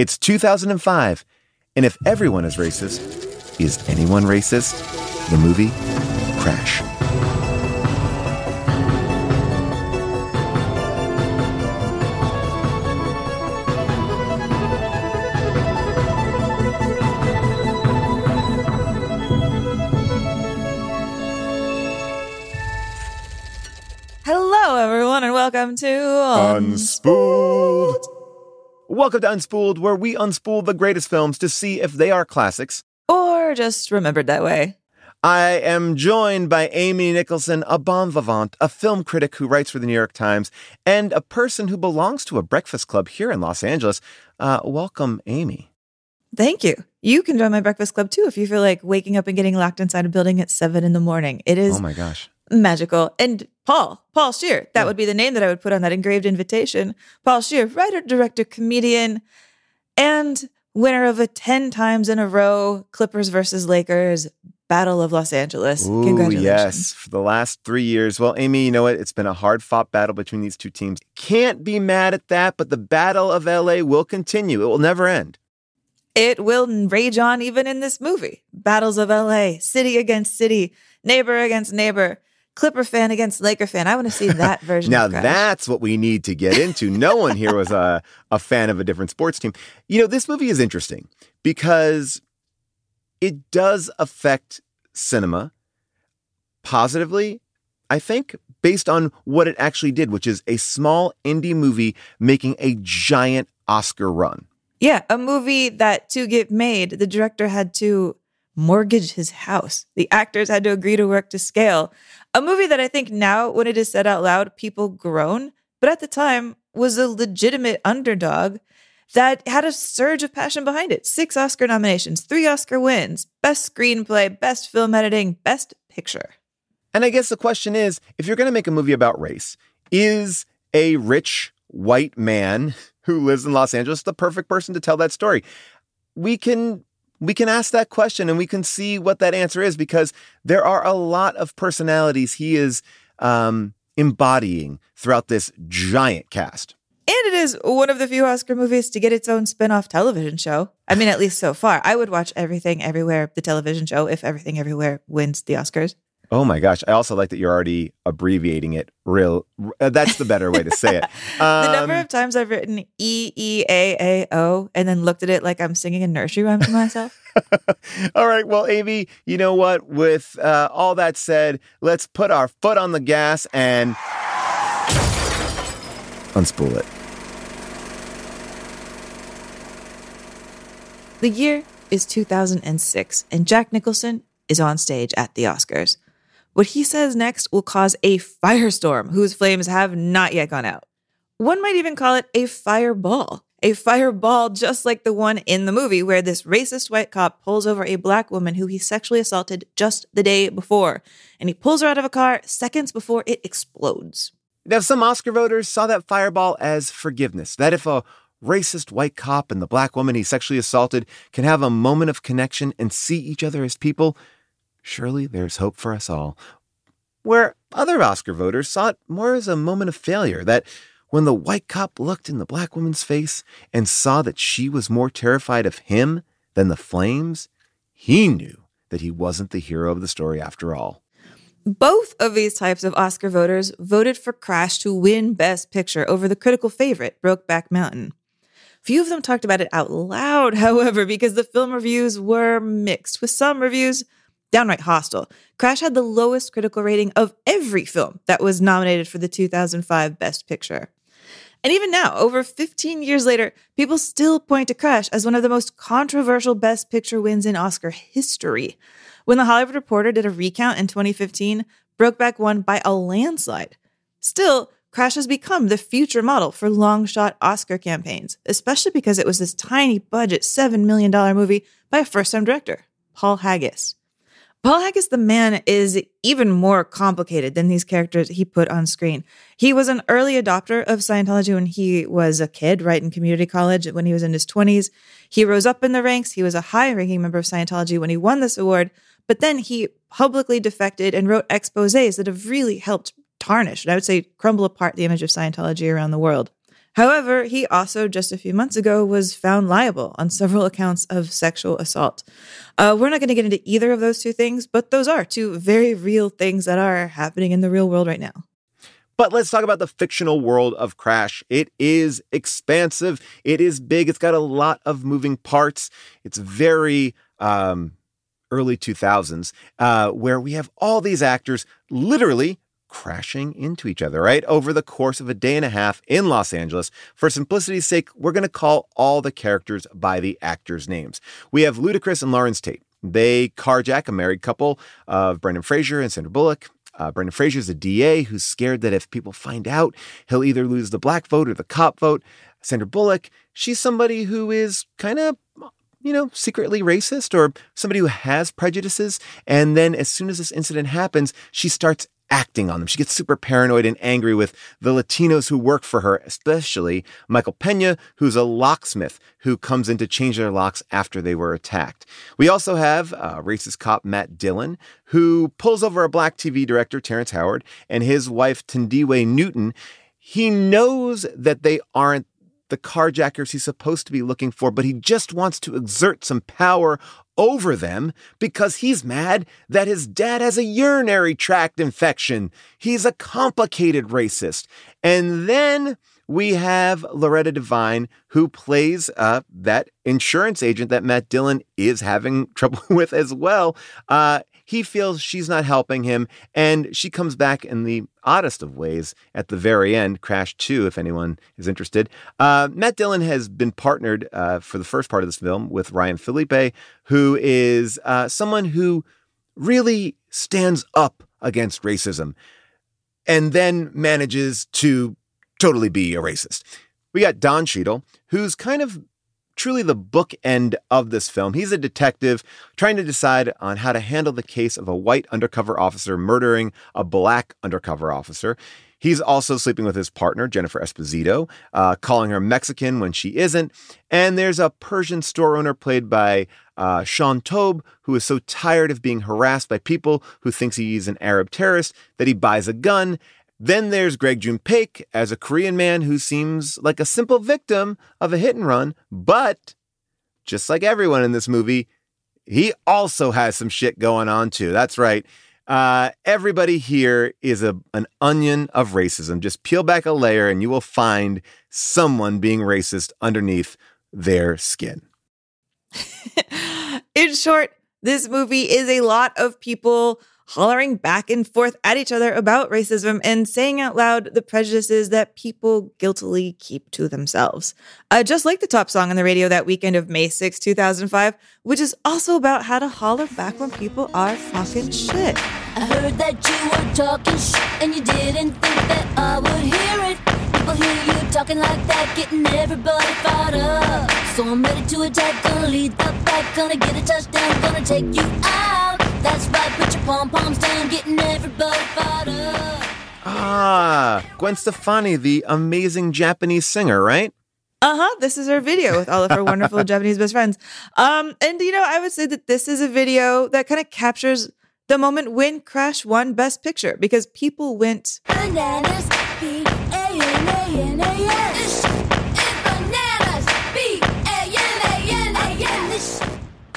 It's 2005, and if everyone is racist, is anyone racist? The movie Crash. Hello, everyone, and welcome to Unspooled. Welcome to Unspooled, where we unspool the greatest films to see if they are classics. or just remembered that way. I am joined by Amy Nicholson, a bon vivant, a film critic who writes for the New York Times, and a person who belongs to a breakfast club here in Los Angeles. Uh, welcome, Amy. Thank you. You can join my breakfast club too if you feel like waking up and getting locked inside a building at seven in the morning. It is Oh my gosh. Magical. And Paul, Paul Scheer, that would be the name that I would put on that engraved invitation. Paul Scheer, writer, director, comedian, and winner of a 10 times in a row Clippers versus Lakers Battle of Los Angeles. Ooh, Congratulations. yes. For the last three years. Well, Amy, you know what? It's been a hard fought battle between these two teams. Can't be mad at that, but the Battle of LA will continue. It will never end. It will rage on even in this movie. Battles of LA, city against city, neighbor against neighbor, Clipper fan against Laker fan. I want to see that version. Now that's what we need to get into. No one here was a, a fan of a different sports team. You know, this movie is interesting because it does affect cinema positively, I think, based on what it actually did, which is a small indie movie making a giant Oscar run. Yeah, a movie that to get made, the director had to mortgage his house. The actors had to agree to work to scale. A movie that I think now, when it is said out loud, people groan, but at the time was a legitimate underdog that had a surge of passion behind it. Six Oscar nominations, three Oscar wins, best screenplay, best film editing, best picture. And I guess the question is if you're going to make a movie about race, is a rich white man who lives in Los Angeles the perfect person to tell that story? We can we can ask that question and we can see what that answer is because there are a lot of personalities he is um, embodying throughout this giant cast. And it is one of the few Oscar movies to get its own spin off television show. I mean, at least so far. I would watch Everything Everywhere, the television show, if Everything Everywhere wins the Oscars. Oh my gosh! I also like that you're already abbreviating it. Real, uh, that's the better way to say it. the number Um, of times I've written E E A A O and then looked at it like I'm singing a nursery rhyme to myself. All right. Well, Amy, you know what? With uh, all that said, let's put our foot on the gas and unspool it. the year is 2006, and Jack Nicholson is on stage at the Oscars. What he says next will cause a firestorm whose flames have not yet gone out. One might even call it a fireball. A fireball just like the one in the movie where this racist white cop pulls over a black woman who he sexually assaulted just the day before. And he pulls her out of a car seconds before it explodes. Now, some Oscar voters saw that fireball as forgiveness, that if a racist white cop and the black woman he sexually assaulted can have a moment of connection and see each other as people, surely there's hope for us all. Where other Oscar voters saw it more as a moment of failure, that when the white cop looked in the black woman's face and saw that she was more terrified of him than the flames, he knew that he wasn't the hero of the story after all. Both of these types of Oscar voters voted for Crash to win Best Picture over the critical favorite, Brokeback Mountain. Few of them talked about it out loud, however, because the film reviews were mixed, with some reviews downright hostile. Crash had the lowest critical rating of every film that was nominated for the 2005 Best Picture. And even now, over 15 years later, people still point to Crash as one of the most controversial Best Picture wins in Oscar history. When the Hollywood Reporter did a recount in 2015, Brokeback won by a landslide. Still, Crash has become the future model for long shot Oscar campaigns, especially because it was this tiny budget $7 million movie by a first time director, Paul Haggis. Paul Haggis, the man, is even more complicated than these characters he put on screen. He was an early adopter of Scientology when he was a kid, right in community college when he was in his 20s. He rose up in the ranks. He was a high ranking member of Scientology when he won this award, but then he publicly defected and wrote exposes that have really helped tarnish, and I would say crumble apart the image of Scientology around the world. However, he also just a few months ago was found liable on several accounts of sexual assault. Uh, we're not going to get into either of those two things, but those are two very real things that are happening in the real world right now. But let's talk about the fictional world of Crash. It is expansive, it is big, it's got a lot of moving parts. It's very um, early 2000s, uh, where we have all these actors literally crashing into each other, right? Over the course of a day and a half in Los Angeles. For simplicity's sake, we're going to call all the characters by the actors' names. We have Ludacris and Larenz Tate. They carjack a married couple of Brendan Fraser and Sandra Bullock. Uh, Brendan is a DA who's scared that if people find out, he'll either lose the black vote or the cop vote. Sandra Bullock, she's somebody who is kind of you know, secretly racist or somebody who has prejudices. And then as soon as this incident happens, she starts acting on them. She gets super paranoid and angry with the Latinos who work for her, especially Michael Pena, who's a locksmith who comes in to change their locks after they were attacked. We also have uh, racist cop Matt Dillon, who pulls over a black TV director, Terrence Howard, and his wife, Thandiwe Newton. He knows that they aren't the carjackers he's supposed to be looking for, but he just wants to exert some power over them because he's mad that his dad has a urinary tract infection. He's a complicated racist. And then we have Loretta Devine, who plays uh, that insurance agent that Matt Dillon is having trouble with as well. Uh, he feels she's not helping him, and she comes back in the oddest of ways at the very end. Crash 2, if anyone is interested. Uh, Matt Dillon has been partnered uh, for the first part of this film with Ryan Phillippe, who is uh, someone who really stands up against racism and then manages to totally be a racist. We got Don Cheadle, who's kind of truly the bookend of this film. He's a detective trying to decide on how to handle the case of a white undercover officer murdering a black undercover officer. He's also sleeping with his partner, Jennifer Esposito, uh, calling her Mexican when she isn't. And there's a Persian store owner played by uh, Shaun Toub, who is so tired of being harassed by people who thinks he's an Arab terrorist that he buys a gun then there's Greg Joung Paik as a Korean man who seems like a simple victim of a hit and run, but just like everyone in this movie, he also has some shit going on too. That's right. Uh, everybody here is a, an onion of racism. Just peel back a layer and you will find someone being racist underneath their skin. in short, this movie is a lot of people hollering back and forth at each other about racism and saying out loud the prejudices that people guiltily keep to themselves. Uh, just like the top song on the radio that weekend of May 6, 2005, which is also about how to holler back when people are talking shit. I heard that you were talking shit and you didn't think that I would hear it. People hear you talking like that, getting everybody fired up. So I'm ready to attack, gonna lead the back, gonna get a touchdown, gonna take you out. That's right, put your pom poms down, getting everybody fired up. Ah, Gwen Stefani, the amazing Japanese singer, right? Uh huh. This is her video with all of her wonderful Japanese best friends. Um, and you know, I would say that this is a video that kind of captures the moment when Crash won Best Picture because people went Bananas, B-A-N-A-N-A-S.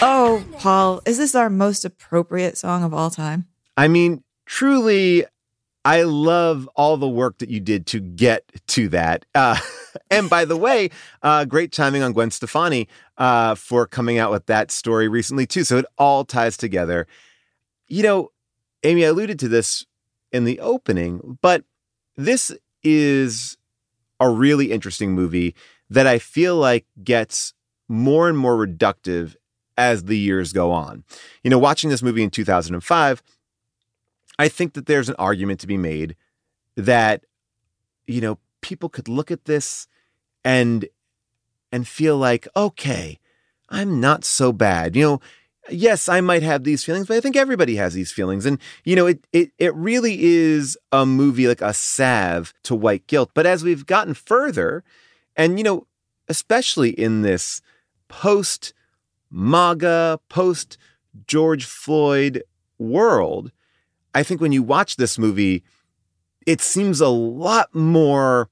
Oh, Paul, is this our most appropriate song of all time? I mean, truly, I love all the work that you did to get to that. Uh, and by the way, uh, great timing on Gwen Stefani uh, for coming out with that story recently, too. So it all ties together. You know, Amy, I alluded to this in the opening, but this is a really interesting movie that I feel like gets more and more reductive as the years go on. You know, watching this movie in 2005, I think that there's an argument to be made that, you know, people could look at this and and feel like, okay, I'm not so bad. You know, yes, I might have these feelings, but I think everybody has these feelings. And, you know, it it it really is a movie like a salve to white guilt. But as we've gotten further, and you know, especially in this post MAGA, post George Floyd world, I think when you watch this movie, it seems a lot more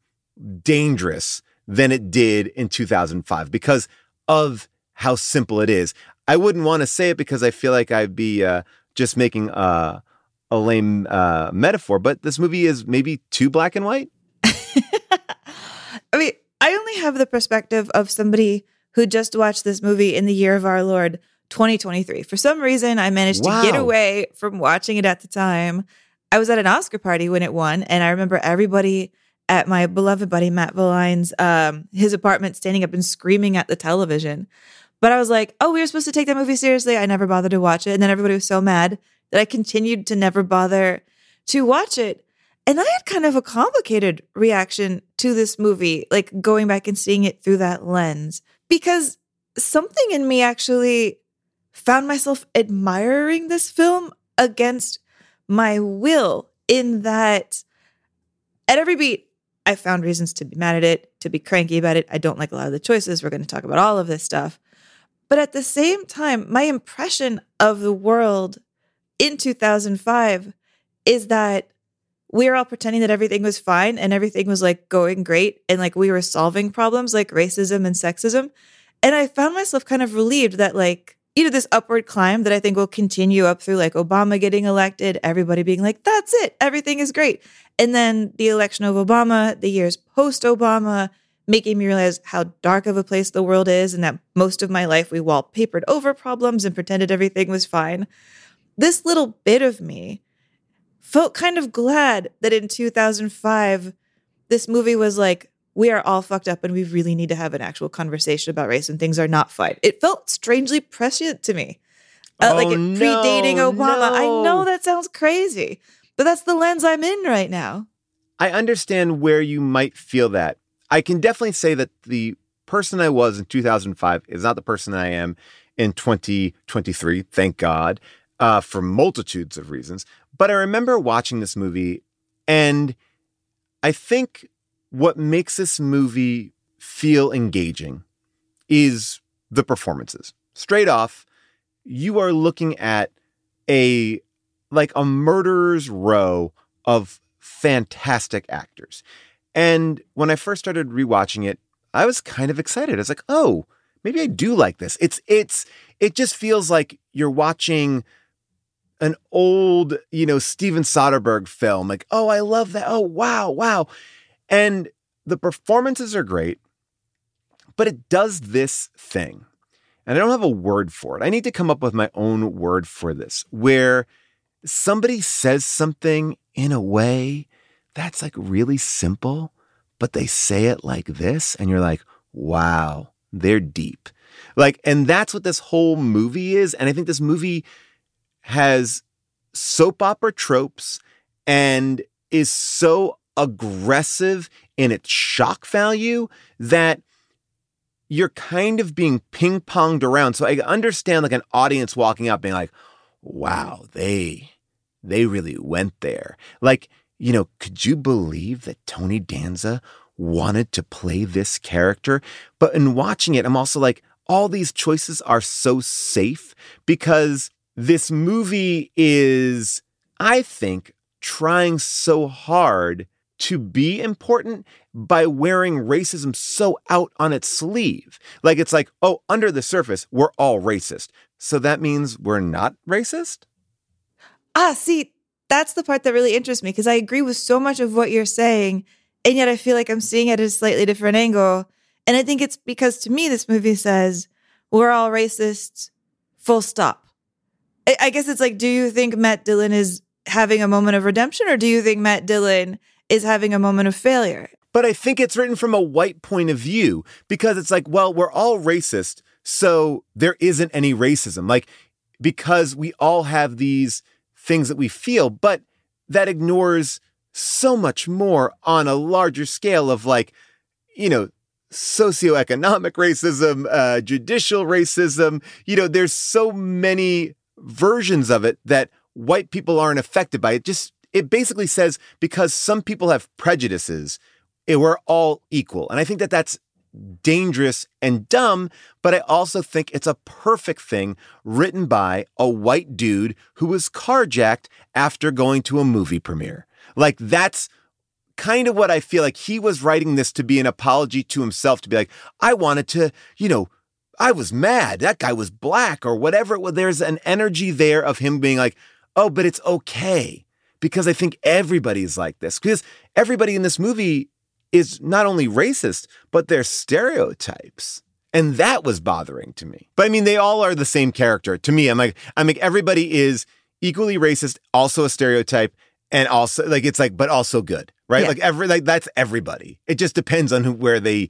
dangerous than it did in 2005 because of how simple it is. I wouldn't want to say it because I feel like I'd be uh, just making a, a lame uh, metaphor, but this movie is maybe too black and white. I mean, I only have the perspective of somebody who just watched this movie in the year of our Lord 2023. For some reason, I managed to get away from watching it at the time. I was at an Oscar party when it won, and I remember everybody at my beloved buddy Matt Valine's um, his apartment standing up and screaming at the television. But I was like, oh, we were supposed to take that movie seriously. I never bothered to watch it. And then everybody was so mad that I continued to never bother to watch it. And I had kind of a complicated reaction to this movie, like going back and seeing it through that lens, because something in me actually found myself admiring this film against my will, in that at every beat, I found reasons to be mad at it, to be cranky about it. I don't like a lot of the choices. We're going to talk about all of this stuff. But at the same time, my impression of the world in 2005 is that we were all pretending that everything was fine and everything was like going great and like we were solving problems like racism and sexism. And I found myself kind of relieved that like, you know, this upward climb that I think will continue up through like Obama getting elected, everybody being like, that's it, everything is great. And then the election of Obama, the years post Obama, making me realize how dark of a place the world is and that most of my life we wallpapered over problems and pretended everything was fine. This little bit of me felt kind of glad that in 2005, this movie was like, we are all fucked up and we really need to have an actual conversation about race and things are not fine. It felt strangely prescient to me. Uh, like Oh, it predating no, Obama. I know that sounds crazy, but that's the lens I'm in right now. I understand where you might feel that. I can definitely say that the person I was in 2005 is not the person I am in 2023, thank God, uh, for multitudes of reasons. But I remember watching this movie, and I think what makes this movie feel engaging is the performances. Straight off, you are looking at a like a murderer's row of fantastic actors. And when I first started rewatching it, I was kind of excited. I was like, "Oh, maybe I do like this." It's it's it just feels like you're watching an old, you know, Steven Soderbergh film. Like, "Oh, I love that. Oh, wow, wow." And the performances are great, but it does this thing. And I don't have a word for it. I need to come up with my own word for this, where somebody says something in a way that's like really simple, but they say it like this, and you're like, wow, they're deep. Like, and that's what this whole movie is. And I think this movie has soap opera tropes and is so aggressive in its shock value that you're kind of being ping ponged around. So I understand like an audience walking up being like, wow, they they really went there. Like you know, could you believe that Tony Danza wanted to play this character? But in watching it, I'm also like, all these choices are so safe because this movie is, I think, trying so hard to be important by wearing racism so out on its sleeve. Like it's like, oh, under the surface, we're all racist. So that means we're not racist? Ah, see, that's the part that really interests me because I agree with so much of what you're saying. And yet I feel like I'm seeing it at a slightly different angle. And I think it's because to me, this movie says, we're all racists, full stop. I, guess it's like, do you think Matt Dillon is having a moment of redemption or do you think Matt Dillon is having a moment of failure? But I think it's written from a white point of view because it's like, well, we're all racist, so there isn't any racism. Like, because we all have these things that we feel, but that ignores so much more on a larger scale of like, you know, socioeconomic racism, uh, judicial racism. You know, there's so many versions of it that white people aren't affected by it. Just it basically says because some people have prejudices, it, we're all equal. And I think that that's dangerous and dumb, but I also think it's a perfect thing written by a white dude who was carjacked after going to a movie premiere. Like that's kind of what I feel like he was writing this to be an apology to himself to be like, I wanted to, you know, I was mad. That guy was black or whatever. There's an energy there of him being like, oh, but it's okay because I think everybody's like this. Because everybody in this movie is not only racist, but they're stereotypes. And that was bothering to me. But I mean, they all are the same character. To me, I'm like, I'm like, everybody is equally racist, also a stereotype, and also like it's like, but also good, right? Yeah. Like every like that's everybody. It just depends on who where they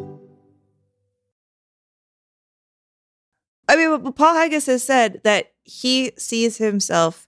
I mean, but Paul Haggis has said that he sees himself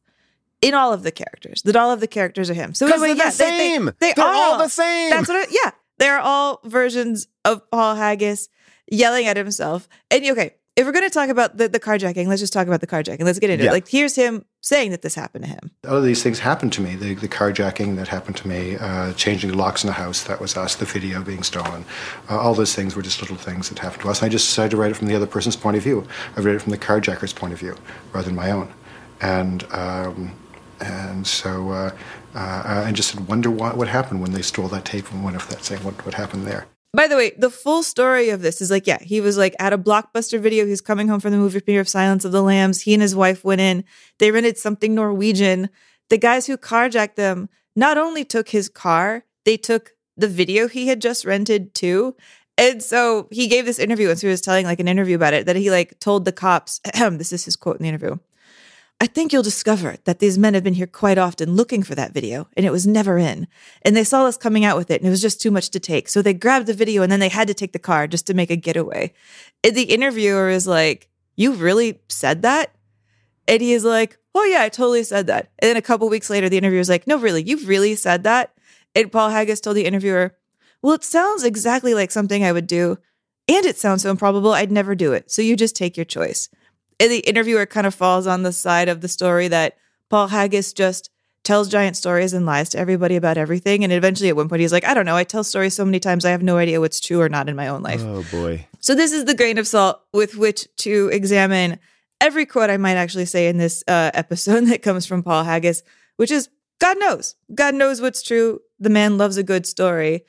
in all of the characters. That all of the characters are him. So they're the yeah, they- they- same. They, They're are all the same. That's what. It, yeah, they're all versions of Paul Haggis yelling at himself. And okay, if we're going to talk about the, the carjacking, let's just talk about the carjacking. Let's get into Yeah. it. Like, here's him saying that this happened to him. All of these things happened to me. The, the carjacking that happened to me, uh, changing the locks in the house, that was us. The video being stolen. Uh, all those things were just little things that happened to us. And I just decided to write it from the other person's point of view. I read it from the carjacker's point of view rather than my own. And um, and so uh, uh, I just wonder what, what happened when they stole that tape and what if that saying what, what happened there. By the way, the full story of this is like, yeah, he was like at a blockbuster video. He's coming home from the movie premiere of Silence of the Lambs. He and his wife went in. They rented something Norwegian. The guys who carjacked them not only took his car, they took the video he had just rented too. And so he gave this interview, and so he was telling like an interview about it that he like told the cops. this is his quote in the interview. I think you'll discover that these men have been here quite often looking for that video, and it was never in. And they saw us coming out with it, and it was just too much to take. So they grabbed the video, and then they had to take the car just to make a getaway. And the interviewer is like, You really said that? And he is like, Oh, yeah, I totally said that. And then a couple weeks later, the interviewer interviewer's like, No, really, you really said that? And Paul Haggis told the interviewer, Well, it sounds exactly like something I would do. And it sounds so improbable, I'd never do it. So you just take your choice. And the interviewer kind of falls on the side of the story that Paul Haggis just tells giant stories and lies to everybody about everything. And eventually, at one point, he's like, I don't know. I tell stories so many times, I have no idea what's true or not in my own life. Oh boy. So, this is the grain of salt with which to examine every quote I might actually say in this uh, episode that comes from Paul Haggis, which is God knows. God knows what's true. The man loves a good story.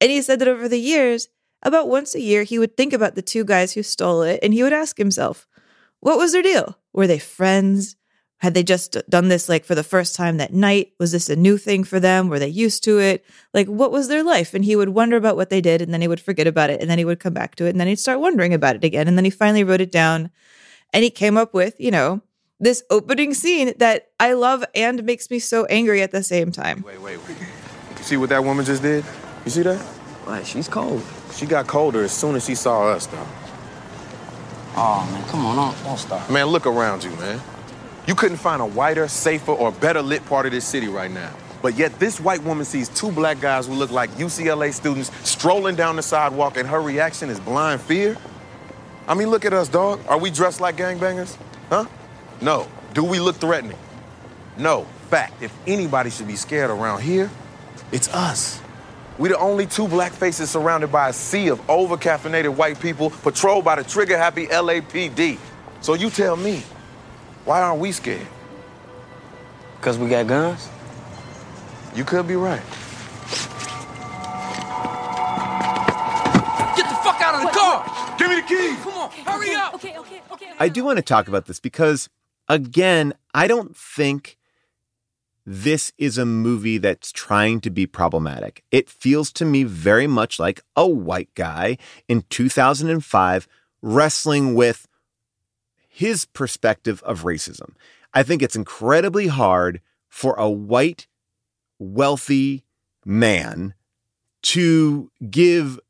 And he said that over the years, about once a year, he would think about the two guys who stole it and he would ask himself, what was their deal? Were they friends? Had they just done this like for the first time that night? Was this a new thing for them? Were they used to it? Like, what was their life? And he would wonder about what they did and then he would forget about it and then he would come back to it and then he'd start wondering about it again. And then he finally wrote it down and he came up with, you know, this opening scene that I love and makes me so angry at the same time. Wait, wait, wait. You see what that woman just did? You see that? Why, She's cold. She got colder as soon as she saw us, though. Oh, man, come on, don't, don't. Man, look around you, man. You couldn't find a whiter, safer, or better lit part of this city right now. But yet, this white woman sees two black guys who look like UCLA students strolling down the sidewalk, and her reaction is blind fear? I mean, look at us, dog. Are we dressed like gangbangers? Huh? No. Do we look threatening? No. Fact, if anybody should be scared around here, it's us. We the only two black faces surrounded by a sea of over-caffeinated white people patrolled by the trigger-happy LAPD. So you tell me, why aren't we scared? Because we got guns? You could be right. Get the fuck out of the car! Give me the keys! Come on, hurry up! Okay, okay, okay. I do want to talk about this because, again, I don't think this is a movie that's trying to be problematic. It feels to me very much like a white guy in 2005 wrestling with his perspective of racism. I think it's incredibly hard for a white, wealthy man to give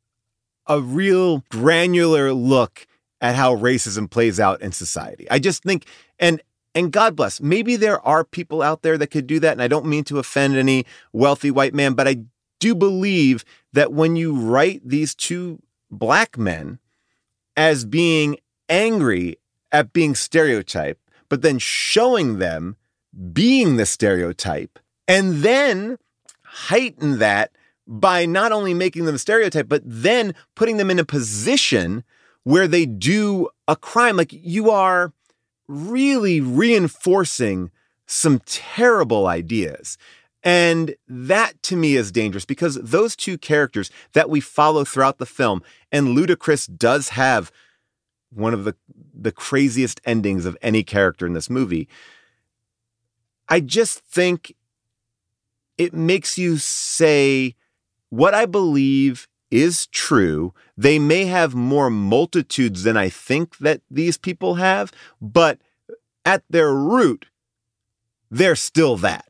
a real granular look at how racism plays out in society. I just think and and God bless, maybe there are people out there that could do that and I don't mean to offend any wealthy white man, but I do believe that when you write these two black men as being angry at being stereotyped, but then showing them being the stereotype and then heighten that by not only making them a stereotype, but then putting them in a position where they do a crime. Like you are really reinforcing some terrible ideas. And that to me is dangerous because those two characters that we follow throughout the film, and Ludacris does have one of the, the craziest endings of any character in this movie. I just think it makes you say, what I believe is true. They may have more multitudes than I think that these people have, but at their root, they're still that.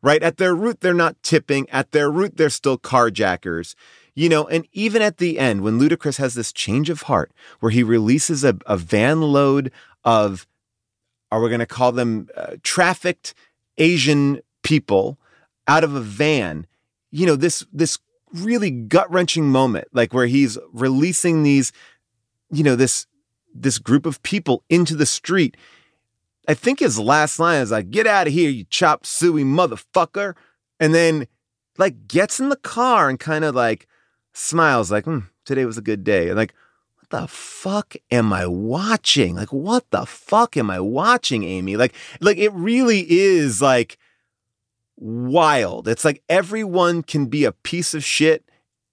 Right? At their root, they're not tipping. At their root, they're still carjackers. You know, and even at the end, when Ludacris has this change of heart where he releases a, a van load of, are we going to call them uh, trafficked Asian people out of a van, you know, this, this really gut wrenching moment, like where he's releasing these, you know, this, this group of people into the street. I think his last line is like, get out of here, you chop suey motherfucker. And then like gets in the car and kind of like smiles like, hmm, today was a good day. And like, what the fuck am I watching? Like, what the fuck am I watching, Amy? Like, like it really is like wild. It's like everyone can be a piece of shit.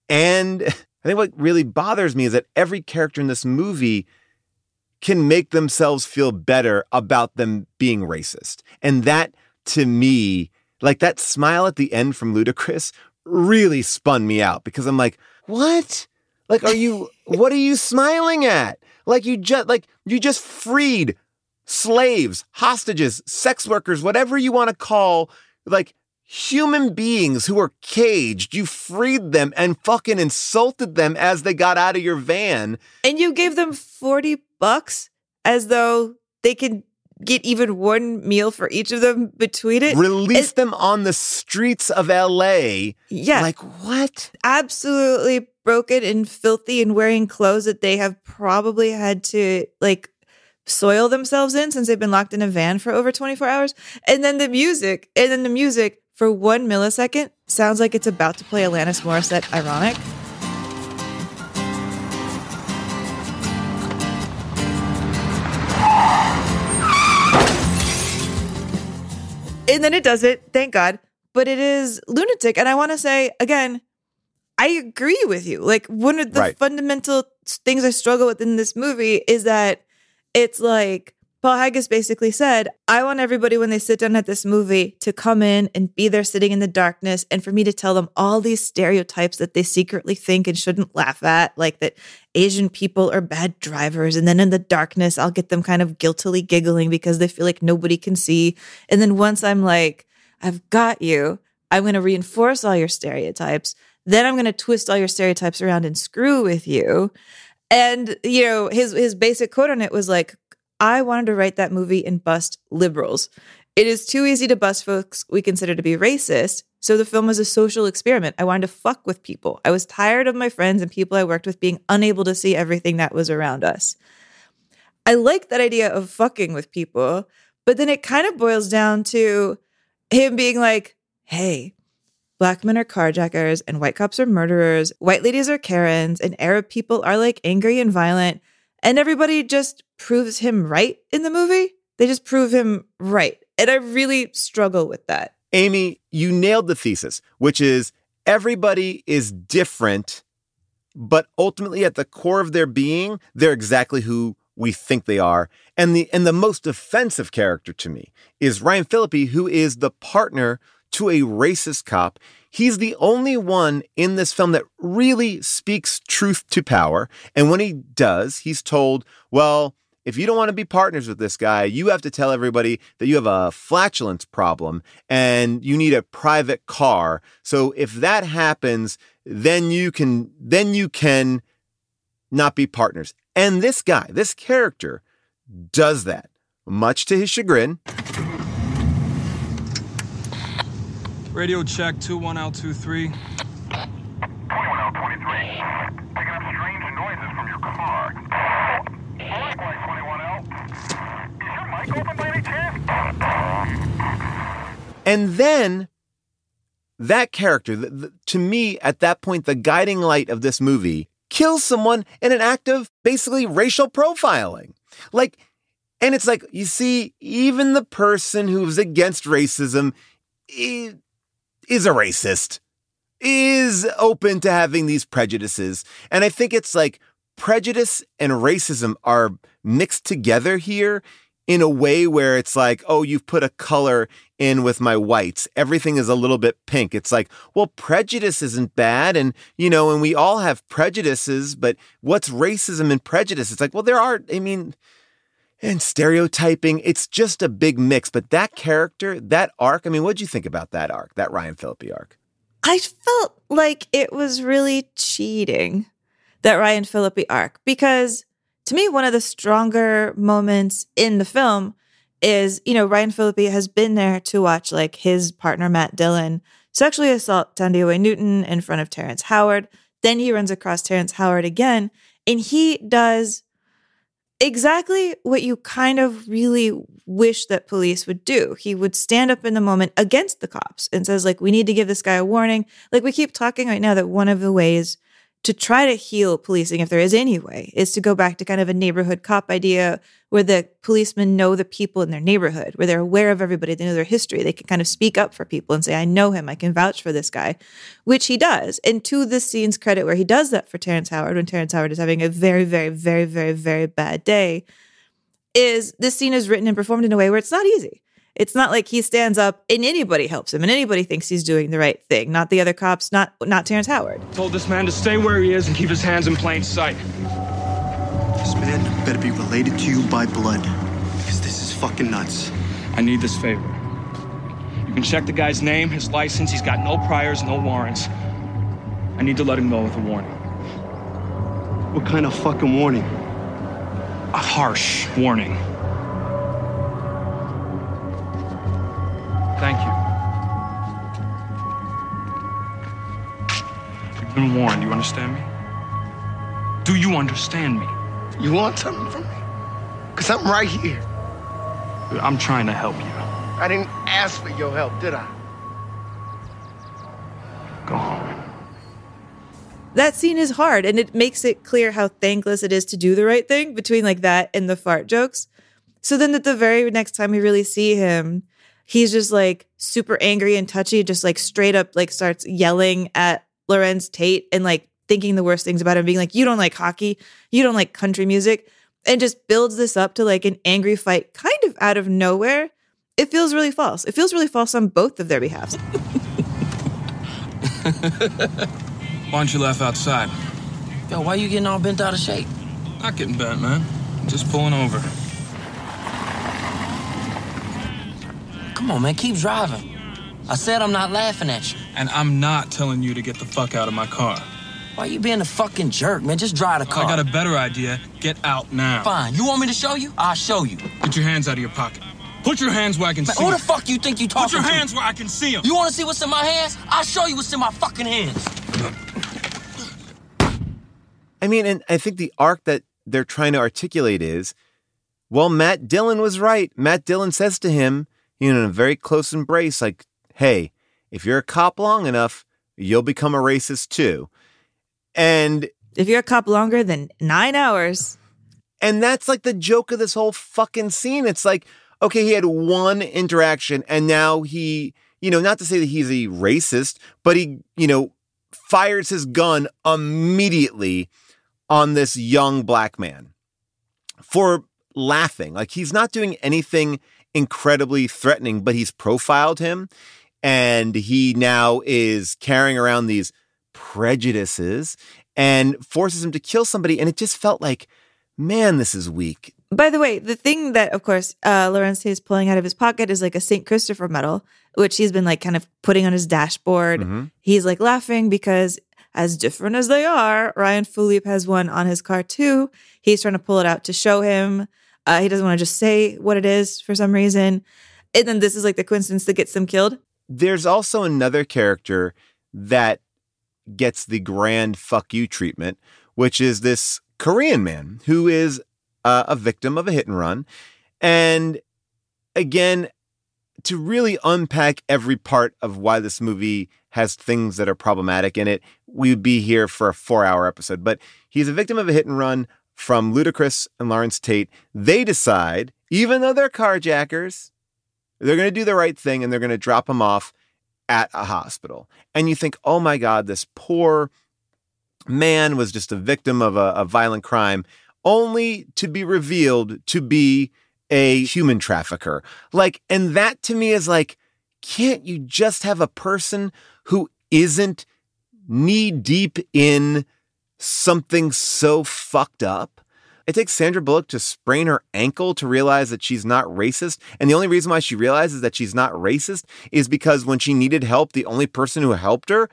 And I think what really bothers me is that every character in this movie can make themselves feel better about them being racist. And that to me, like that smile at the end from Ludacris really spun me out because I'm like, what? Like, are you, what are you smiling at? Like you just, like you just freed slaves, hostages, sex workers, whatever you want to call, like human beings who are caged. You freed them and fucking insulted them as they got out of your van. And you gave them 40 bucks as though they can get even one meal for each of them between it. Release them on the streets of LA. Yeah. Like what? Absolutely broken and filthy and wearing clothes that they have probably had to like soil themselves in since they've been locked in a van for over 24 hours. And then the music, and then the music for one millisecond sounds like it's about to play Alanis Morissette ironic. And then it does it, thank God. But it is lunatic. And I want to say again, I agree with you. Like one of the Right. fundamental things I struggle with in this movie is that it's like Paul Haggis basically said, I want everybody when they sit down at this movie to come in and be there sitting in the darkness and for me to tell them all these stereotypes that they secretly think and shouldn't laugh at, like that Asian people are bad drivers. And then in the darkness, I'll get them kind of guiltily giggling because they feel like nobody can see. And then once I'm like, I've got you, I'm going to reinforce all your stereotypes. Then I'm going to twist all your stereotypes around and screw with you. And you know, his his basic quote on it was like, "I wanted to write that movie and bust liberals. It is too easy to bust folks we consider to be racist. So the film was a social experiment. I wanted to fuck with people. I was tired of my friends and people I worked with being unable to see everything that was around us. I like that idea of fucking with people, but then it kind of boils down to him being like, "Hey, Black men are carjackers and white cops are murderers. White ladies are Karens and Arab people are like angry and violent. And everybody just proves him right in the movie. They just prove him right. And I really struggle with that. Amy, you nailed the thesis, which is everybody is different, but ultimately at the core of their being, they're exactly who we think they are. And the and the most offensive character to me is Ryan Phillippe, who is the partner to a racist cop. He's the only one in this film that really speaks truth to power. And when he does, he's told, well, if you don't want to be partners with this guy, you have to tell everybody that you have a flatulence problem and you need a private car. So if that happens, then you can then you can not be partners. And this guy, this character does that, much to his chagrin. Radio check 21L23. 21L23. Picking up strange noises from your car. Likewise, 21L. Is your mic open by any chance? And then that character, th- th- to me, at that point, the guiding light of this movie, kills someone in an act of basically racial profiling. Like, and it's like, you see, even the person who's against racism is, is a racist, is open to having these prejudices. And I think it's like prejudice and racism are mixed together here in a way where it's like, oh, you've put a color in with my whites. Everything is a little bit pink. It's like, well, prejudice isn't bad. And, you know, and we all have prejudices, but what's racism and prejudice? It's like, well, there are, I mean, and stereotyping, it's just a big mix. But that character, that arc, I mean, what'd you think about that arc, that Ryan Phillippe arc? I felt like it was really cheating, that Ryan Phillippe arc, because to me, one of the stronger moments in the film is, you know, Ryan Phillippe has been there to watch like his partner, Matt Dillon, sexually assault Thandiwe Newton in front of Terrence Howard. Then he runs across Terrence Howard again, and he does exactly what you kind of really wish that police would do. He would stand up in the moment against the cops and says like we need to give this guy a warning. Like we keep talking right now that one of the ways to try to heal policing if there is any way is to go back to kind of a neighborhood cop idea where the policemen know the people in their neighborhood, where they're aware of everybody, they know their history, they can kind of speak up for people and say I know him, I can vouch for this guy, which he does. And to this scene's credit where he does that for Terrence Howard when Terrence Howard is having a very very very very very bad day is this scene is written and performed in a way where it's not easy. It's not like he stands up and anybody helps him and anybody thinks he's doing the right thing. Not the other cops, not not Terrence Howard. Told this man to stay where he is and keep his hands in plain sight. This man better be related to you by blood. Because this is fucking nuts. I need this favor. You can check the guy's name, his license. He's got no priors, no warrants. I need to let him know with a warning. What kind of fucking warning? A harsh warning. Thank you. You've been warned. Do you understand me? Do you understand me? You want something from me? Because I'm right here. I'm trying to help you. I didn't ask for your help, did I? Go home. That scene is hard and it makes it clear how thankless it is to do the right thing between like that and the fart jokes. So then at the very next time we really see him, he's just like super angry and touchy, just like straight up like starts yelling at Larenz Tate and like thinking the worst things about him, being like, you don't like hockey, you don't like country music, and just builds this up to like an angry fight kind of out of nowhere. It feels really false. It feels really false on both of their behalfs. Why don't you laugh outside? Yo, why are you getting all bent out of shape? Not getting bent, man. Just pulling over. Come on, man, keep driving. I said I'm not laughing at you. And I'm not telling you to get the fuck out of my car. Why are you being a fucking jerk, man? Just drive the car. I got a better idea. Get out now. Fine. You want me to show you? I'll show you. Get your hands out of your pocket. Put your hands where I can Man, see who the them. fuck you think you talking Put your to? hands where I can see them. You want to see what's in my hands? I'll show you what's in my fucking hands. I mean, and I think the arc that they're trying to articulate is well, Matt Dillon was right. Matt Dillon says to him, you know, in a very close embrace, like, hey, if you're a cop long enough, you'll become a racist too. And If you're a cop longer than nine hours, and that's like the joke of this whole fucking scene. It's like, okay, he had one interaction and now he, you know, not to say that he's a racist, but he, you know, fires his gun immediately on this young black man for laughing. Like he's not doing anything incredibly threatening, but he's profiled him and he now is carrying around these prejudices and forces him to kill somebody. And it just felt like, man, this is weak. By the way, the thing that, of course, uh, Larenz is pulling out of his pocket is like a St. Christopher medal, which he's been like kind of putting on his dashboard. Mhm. He's like laughing because, as different as they are, Ryan Phillippe has one on his car too. He's trying to pull it out to show him. Uh, he doesn't want to just say what it is for some reason. And then this is like the coincidence that gets them killed. There's also another character that gets the grand fuck you treatment, which is this Korean man who is uh, a victim of a hit and run. And again, to really unpack every part of why this movie has things that are problematic in it, we would be here for a four hour episode. But he's a victim of a hit and run from Ludacris and Larenz Tate. They decide, even though they're carjackers, they're going to do the right thing and they're going to drop him off at a hospital. And you think, oh my God, this poor man was just a victim of a, a violent crime, only to be revealed to be a human trafficker. Like, and that to me is like, can't you just have a person who isn't knee deep in something so fucked up? It takes Sandra Bullock to sprain her ankle to realize that she's not racist. And the only reason why she realizes that she's not racist is because when she needed help, the only person who helped her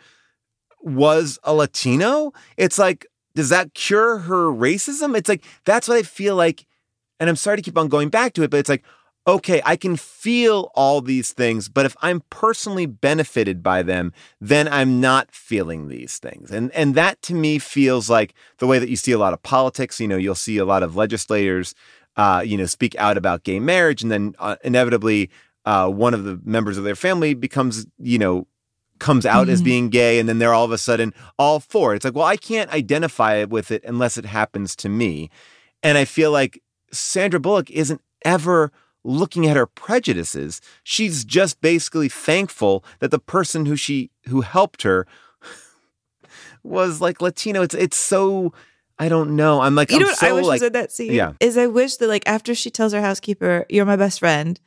was a Latino. It's like, does that cure her racism? It's like, that's what I feel like. And I'm sorry to keep on going back to it, but it's like, okay, I can feel all these things, but if I'm personally benefited by them, then I'm not feeling these things. And and that to me feels like the way that you see a lot of politics, you know, you'll see a lot of legislators uh, you know, speak out about gay marriage and then uh, inevitably uh, one of the members of their family becomes, you know, comes out as Mhm. being gay and then they're all of a sudden all for it. It's like, well, I can't identify with it unless it happens to me. And I feel like Sandra Bullock isn't ever looking at her prejudices. She's just basically thankful that the person who she who helped her was like Latino. It's it's so I don't know. I'm like you I'm know what so I wish like was in that scene? Yeah. Is I wish that like after she tells her housekeeper, "You're my best friend,"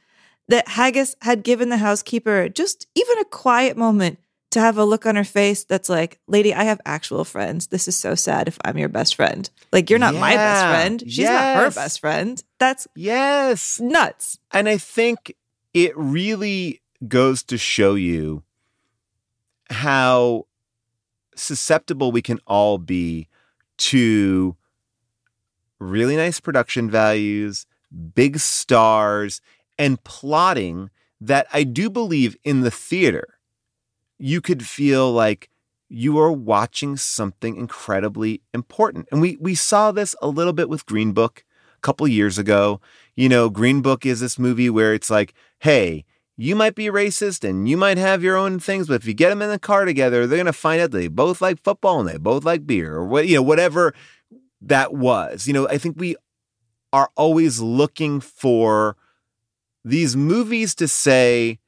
that Haggis had given the housekeeper just even a quiet moment to have a look on her face that's like, "Lady, I have actual friends. This is so sad if I'm your best friend. Like you're not my best friend. She's not her best friend. That's yes, nuts." And I think it really goes to show you how susceptible we can all be to really nice production values, big stars, and plotting that I do believe in the theater, you could feel like you are watching something incredibly important. And we we saw this a little bit with Green Book a couple years ago. You know, Green Book is this movie where it's like, hey, you might be racist and you might have your own things, but if you get them in the car together, they're to find out that they both like football and they both like beer or what, you know, whatever that was. You know, I think we are always looking for these movies to say,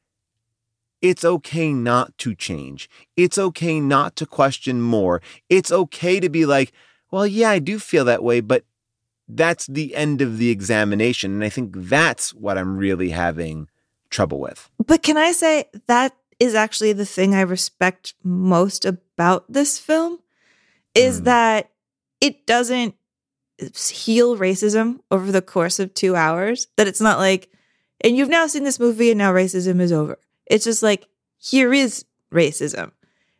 it's okay not to change. It's okay not to question more. It's okay to be like, well, yeah, I do feel that way, but that's the end of the examination. And I think that's what I'm really having trouble with. But can I say that is actually the thing I respect most about this film is hmm. that it doesn't heal racism over the course of 2 hours. That it's not like and you've now seen this movie and now racism is over. It's just like here is racism.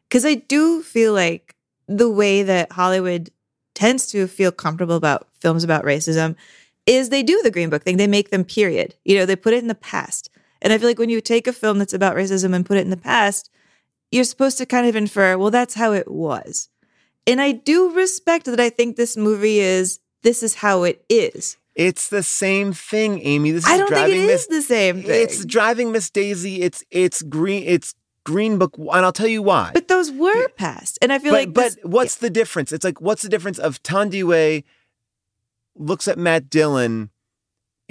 Cuz I do feel like the way that Hollywood tends to feel comfortable about films about racism is they do the green book thing. They make them period. You know, they put it in the past. And I feel like when you take a film that's about racism and put it in the past, you're supposed to kind of infer, well, that's how it was. And I do respect that I think this movie is this is how it is. It's the same thing, Amy. This is I don't think it Miss is the same thing. It's driving Miss Daisy. It's it's green. It's Green Book, and I'll tell you why. But those were past. And I feel but, like but this- what's the difference? It's like what's the difference of Thandiwe looks at Matt Dillon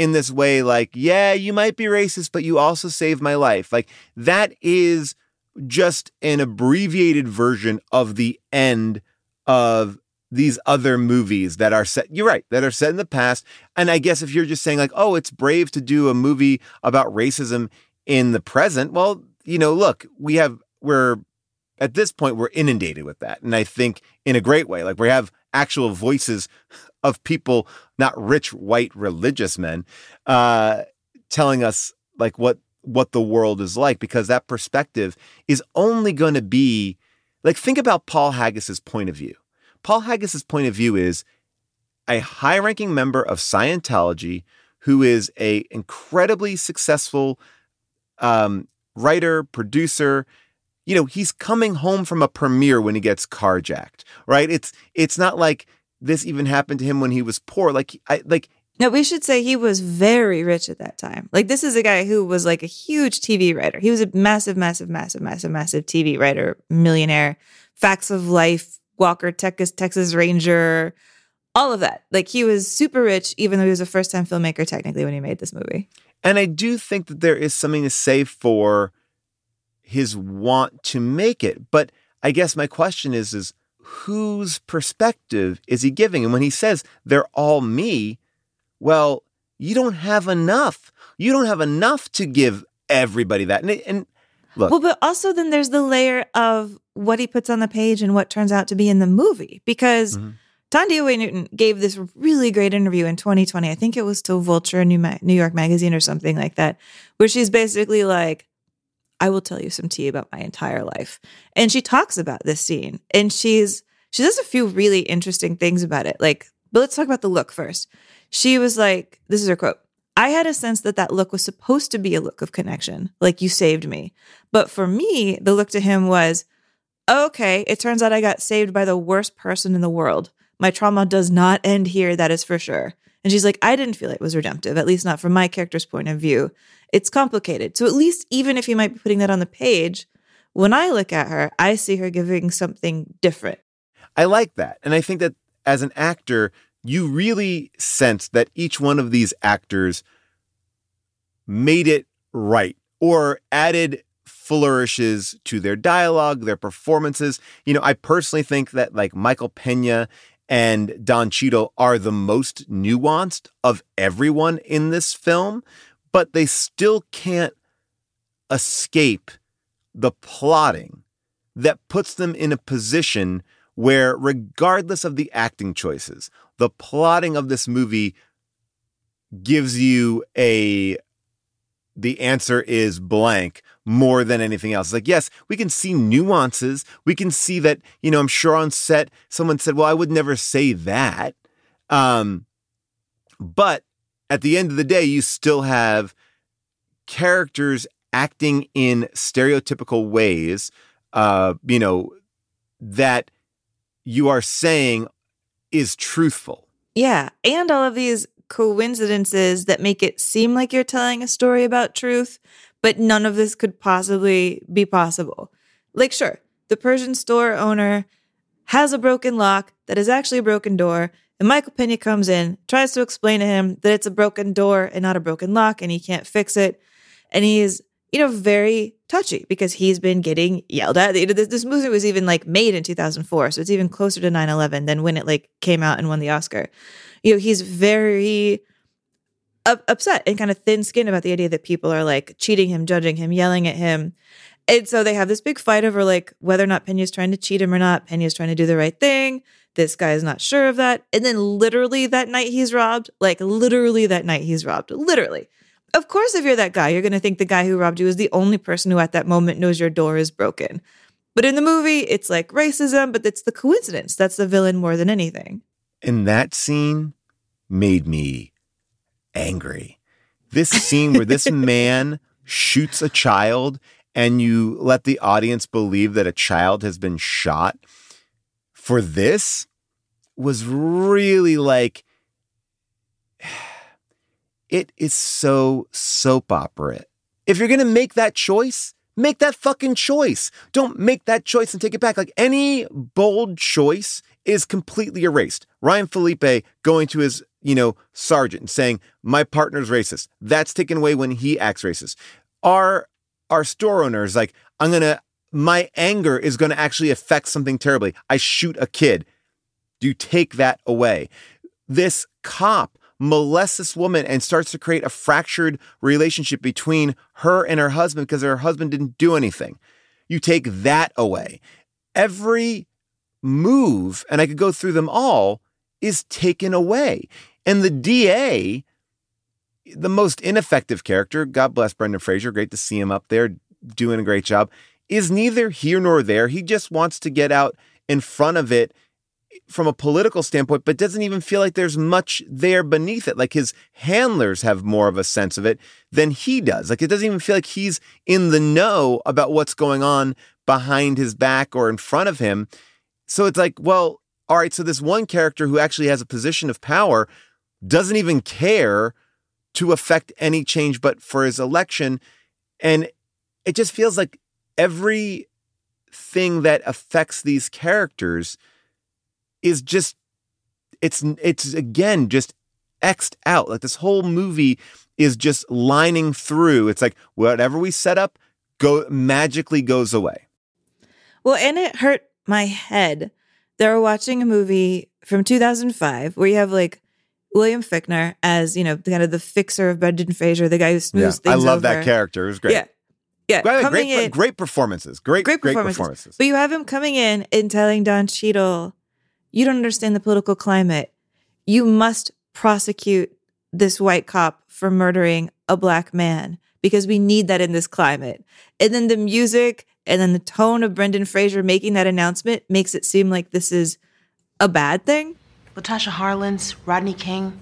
in this way, like, yeah, you might be racist, but you also saved my life. Like that is just an abbreviated version of the end of these other movies that are set you're right that are set in the past and i guess if you're just saying like oh it's brave to do a movie about racism in the present well you know look we have we're at this point we're inundated with that and i think in a great way like we have actual voices of people not rich white religious men uh telling us like what what the world is like because that perspective is only going to be like think about Paul Haggis's point of view. Paul Haggis's point of view is a high-ranking member of Scientology who is a incredibly successful um, writer, producer. You know, he's coming home from a premiere when he gets carjacked, right? It's it's not like this even happened to him when he was poor. Like I like No, we should say he was very rich at that time. Like this is a guy who was like a huge TV writer. He was a massive, massive, massive, massive, massive TV writer, millionaire, facts of life, Walker, Texas, Texas Ranger, all of that. Like he was super rich, even though he was a first time filmmaker technically when he made this movie. And I do think that there is something to say for his want to make it. But I guess my question is is whose perspective is he giving? And when he says they're all me, well, you don't have enough. You don't have enough to give everybody that. And, and look, Well, but also then there's the layer of what he puts on the page and what turns out to be in the movie. Because Mm-hmm. Newton gave this really great interview in 2020. I think it was to Vulture, New, Ma- New York Magazine, or something like that, where she's basically like, I will tell you some tea about my entire life. And she talks about this scene and she's she does a few really interesting things about it. Like, but let's talk about the look first. She was like, this is her quote. I had a sense that that look was supposed to be a look of connection, like you saved me. But for me, the look to him was, okay, it turns out I got saved by the worst person in the world. My trauma does not end here, that is for sure. And she's like, I didn't feel it was redemptive, at least not from my character's point of view. It's complicated. So at least even if you might be putting that on the page, when I look at her, I see her giving something different. I like that. And I think that as an actor, you really sense that each one of these actors made it right or added flourishes to their dialogue, their performances. You know, I personally think that like Michael Pena and Don Cheadle are the most nuanced of everyone in this film, but they still can't escape the plotting that puts them in a position where, regardless of the acting choices, the plotting of this movie gives you a the answer is blank more than anything else. Like, yes, we can see nuances. We can see that, you know, I'm sure on set someone said, well, I would never say that. Um, but at the end of the day, you still have characters acting in stereotypical ways, uh, you know, that you are saying is truthful. Yeah. And all of these coincidences that make it seem like you're telling a story about truth, but none of this could possibly be possible. Like, sure, the Persian store owner has a broken lock that is actually a broken door. And Michael Pena comes in, tries to explain to him that it's a broken door and not a broken lock, and he can't fix it. And he's you know, very touchy because he's been getting yelled at. This, this movie was even like made in 2004, so it's even closer to 9/11 than when it like came out and won the Oscar. You know, he's very up- upset and kind of thin-skinned about the idea that people are like cheating him, judging him, yelling at him. And so they have this big fight over like whether or not Pena's trying to cheat him or not. Pena's trying to do the right thing. This guy is not sure of that. And then literally that night he's robbed, like literally that night he's robbed. Literally. Of course, if you're that guy, you're going to think the guy who robbed you is the only person who at that moment knows your door is broken. But in the movie, it's like racism, but it's the coincidence. That's the villain more than anything. And that scene made me angry. This scene where this man shoots a child and you let the audience believe that a child has been shot for this was really like it is so soap opera. If you're going to make that choice, make that fucking choice. Don't make that choice and take it back. Like any bold choice is completely erased. Ryan Phillippe going to his, you know, sergeant and saying, "My partner's racist." That's taken away when he acts racist. Our our store owners like, "I'm to my anger is to actually affect something terribly. I shoot a kid." Do you take that away? This cop molests this woman and starts to create a fractured relationship between her and her husband because her husband didn't do anything. You take that away. Every move, and I could go through them all, is taken away. And the DA, the most ineffective character, God bless Brendan Fraser, great to see him up there doing a great job, is neither here nor there. He just wants to get out in front of it from a political standpoint, but doesn't even feel like there's much there beneath it. Like his handlers have more of a sense of it than he does. Like it doesn't even feel like he's in the know about what's going on behind his back or in front of him. So it's like, well, all right, so this one character who actually has a position of power doesn't even care to affect any change but for his election. And it just feels like every thing that affects these characters is just it's it's again just xed out. Like this whole movie is just lining through. It's like whatever we set up go magically goes away. Well, and it hurt my head. They were watching a movie from 2005 where you have like William Fichtner as, you know, kind of the fixer of Brendan Fraser, the guy who smooths I things I love over. that character. It was great. Yeah. Yeah. Great, great, in- great performances. Great, great great performances. performances. But you have him coming in and telling Don Cheadle, you don't understand the political climate. You must prosecute this white cop for murdering a black man because we need that in this climate. And then the music and then the tone of Brendan Fraser making that announcement makes it seem like this is a bad thing. Latasha Harlins, Rodney King.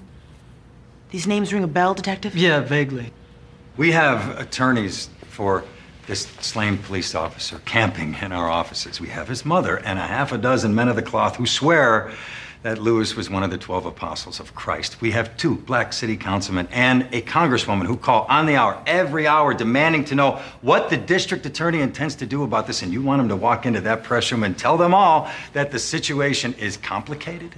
These names ring a bell, Detective? Yeah, vaguely. We have attorneys for this slain police officer camping in our offices. We have his mother and a half a dozen men of the cloth who swear that Lewis was one of the 12 apostles of Christ. We have two black city councilmen and a congresswoman who call on the hour, every hour, demanding to know what the district attorney intends to do about this. And you want him to walk into that press room and tell them all that the situation is complicated?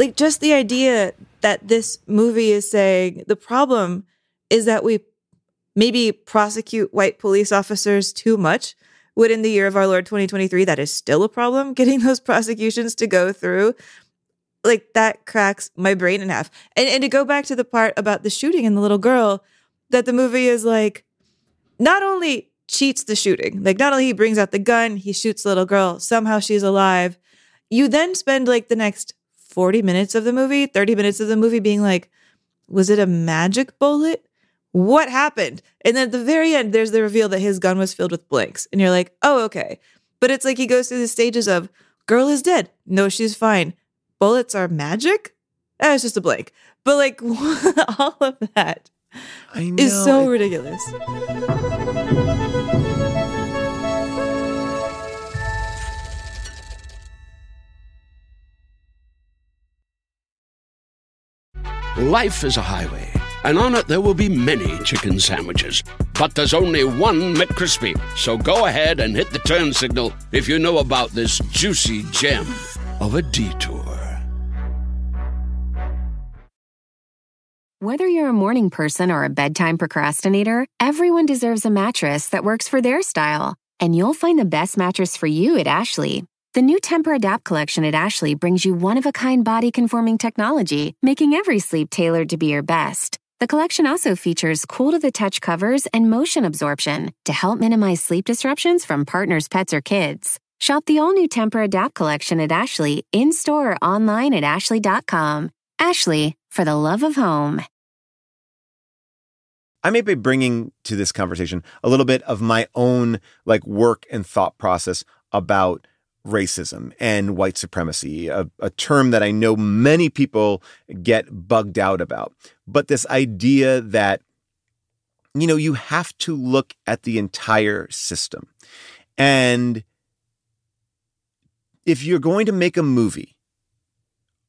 Like just the idea that this movie is saying the problem is that we maybe prosecute white police officers too much. Would in the year of our Lord 2023, that is still a problem, getting those prosecutions to go through. Like that cracks my brain in half. And and to go back to the part about the shooting and the little girl, that the movie is like not only cheats the shooting, like not only he brings out the gun, he shoots the little girl, somehow she's alive. You then spend like the next 40 minutes of the movie, 30 minutes of the movie being like, was it a magic bullet? What happened? And then at the very end, there's the reveal that his gun was filled with blanks. And you're like, oh, okay. But it's like he goes through the stages of girl is dead. No, she's fine. Bullets are magic? Eh, it's just a blank. But like all of that I is so it- ridiculous. Life is a highway, and on it there will be many chicken sandwiches. But there's only one McCrispy. So go ahead and hit the turn signal if you know about this juicy gem of a detour. Whether you're a morning person or a bedtime procrastinator, everyone deserves a mattress that works for their style. And you'll find the best mattress for you at Ashley. The new Tempur Adapt collection at Ashley brings you one of a kind body conforming technology, making every sleep tailored to be your best. The collection also features cool to the touch covers and motion absorption to help minimize sleep disruptions from partners, pets, or kids. Shop the all new Tempur Adapt collection at Ashley in store or online at ashley.com. Ashley, for the love of home. I may be bringing to this conversation a little bit of my own like work and thought process about racism and white supremacy, a, a, term that I know many people get bugged out about. But this idea that, you know, you have to look at the entire system. And if you're going to make a movie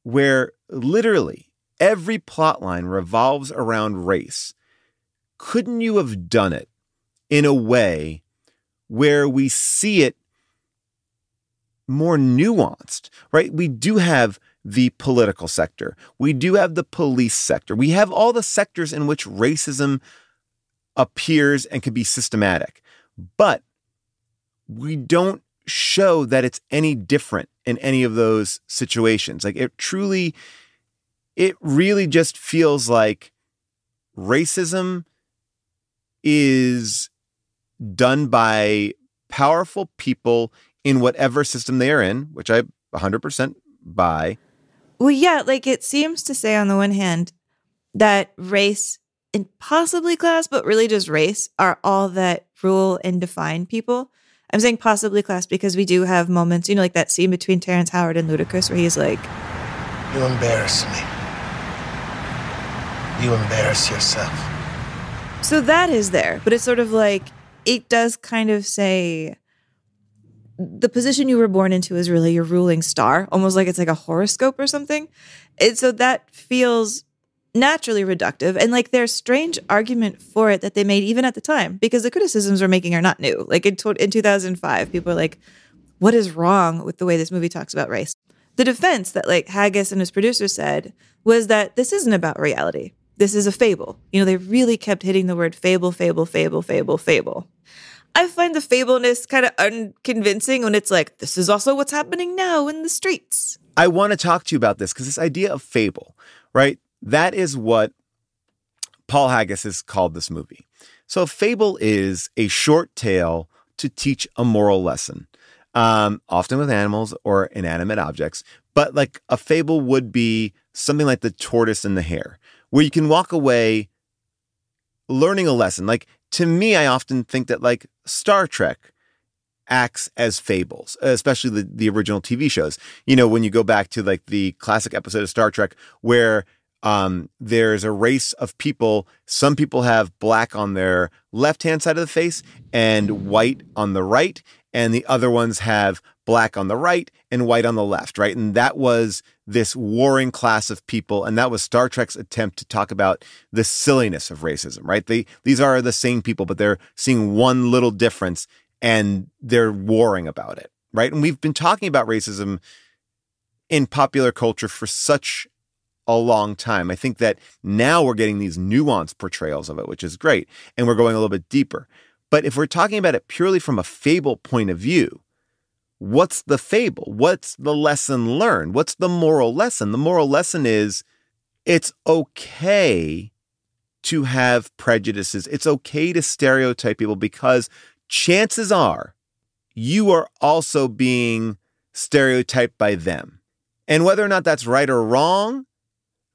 where literally every plot line revolves around race, couldn't you have done it in a way where we see it more nuanced, right? We do have the political sector. We do have the police sector. We have all the sectors in which racism appears and can be systematic. But we don't show that it's any different in any of those situations. Like it truly, it really just feels like racism is done by powerful people in whatever system they are in, which I 100% buy. Well, yeah, like it seems to say on the one hand that race and possibly class, but really just race are all that rule and define people. I'm saying possibly class because we do have moments, you know, like that scene between Terrence Howard and Ludacris where he's like, You embarrass me. You embarrass yourself. So that is there, but it's sort of like it does kind of say the position you were born into is really your ruling star, almost like it's like a horoscope or something. And so that feels naturally reductive and like there's strange argument for it that they made even at the time because the criticisms we're making are not new. Like in, in 2005, people are like, what is wrong with the way this movie talks about race? The defense that like Haggis and his producer said was that this isn't about reality. This is a fable. You know, they really kept hitting the word fable, fable, fable, fable, fable. I find the fableness kind of unconvincing when it's like, this is also what's happening now in the streets. I want to talk to you about this because this idea of fable, right? That is what Paul Haggis has called this movie. So, fable is a short tale to teach a moral lesson, um, often with animals or inanimate objects. But like a fable would be something like the tortoise and the hare, where you can walk away learning a lesson. Like to me, I often think that like Star Trek acts as fables, especially the, the original TV shows. You know, when you go back to like the classic episode of Star Trek where um, there's a race of people. Some people have black on their left hand side of the face and white on the right, and the other ones have black on the right and white on the left, right? And that was this warring class of people. And that was Star Trek's attempt to talk about the silliness of racism, right? They, these are the same people, but they're seeing one little difference and they're warring about it, right? And we've been talking about racism in popular culture for such a long time. I think that now we're getting these nuanced portrayals of it, which is great. And we're going a little bit deeper. But if we're talking about it purely from a fable point of view, what's the fable? What's the lesson learned? What's the moral lesson? The moral lesson is it's okay to have prejudices. It's okay to stereotype people because chances are you are also being stereotyped by them. And whether or not that's right or wrong,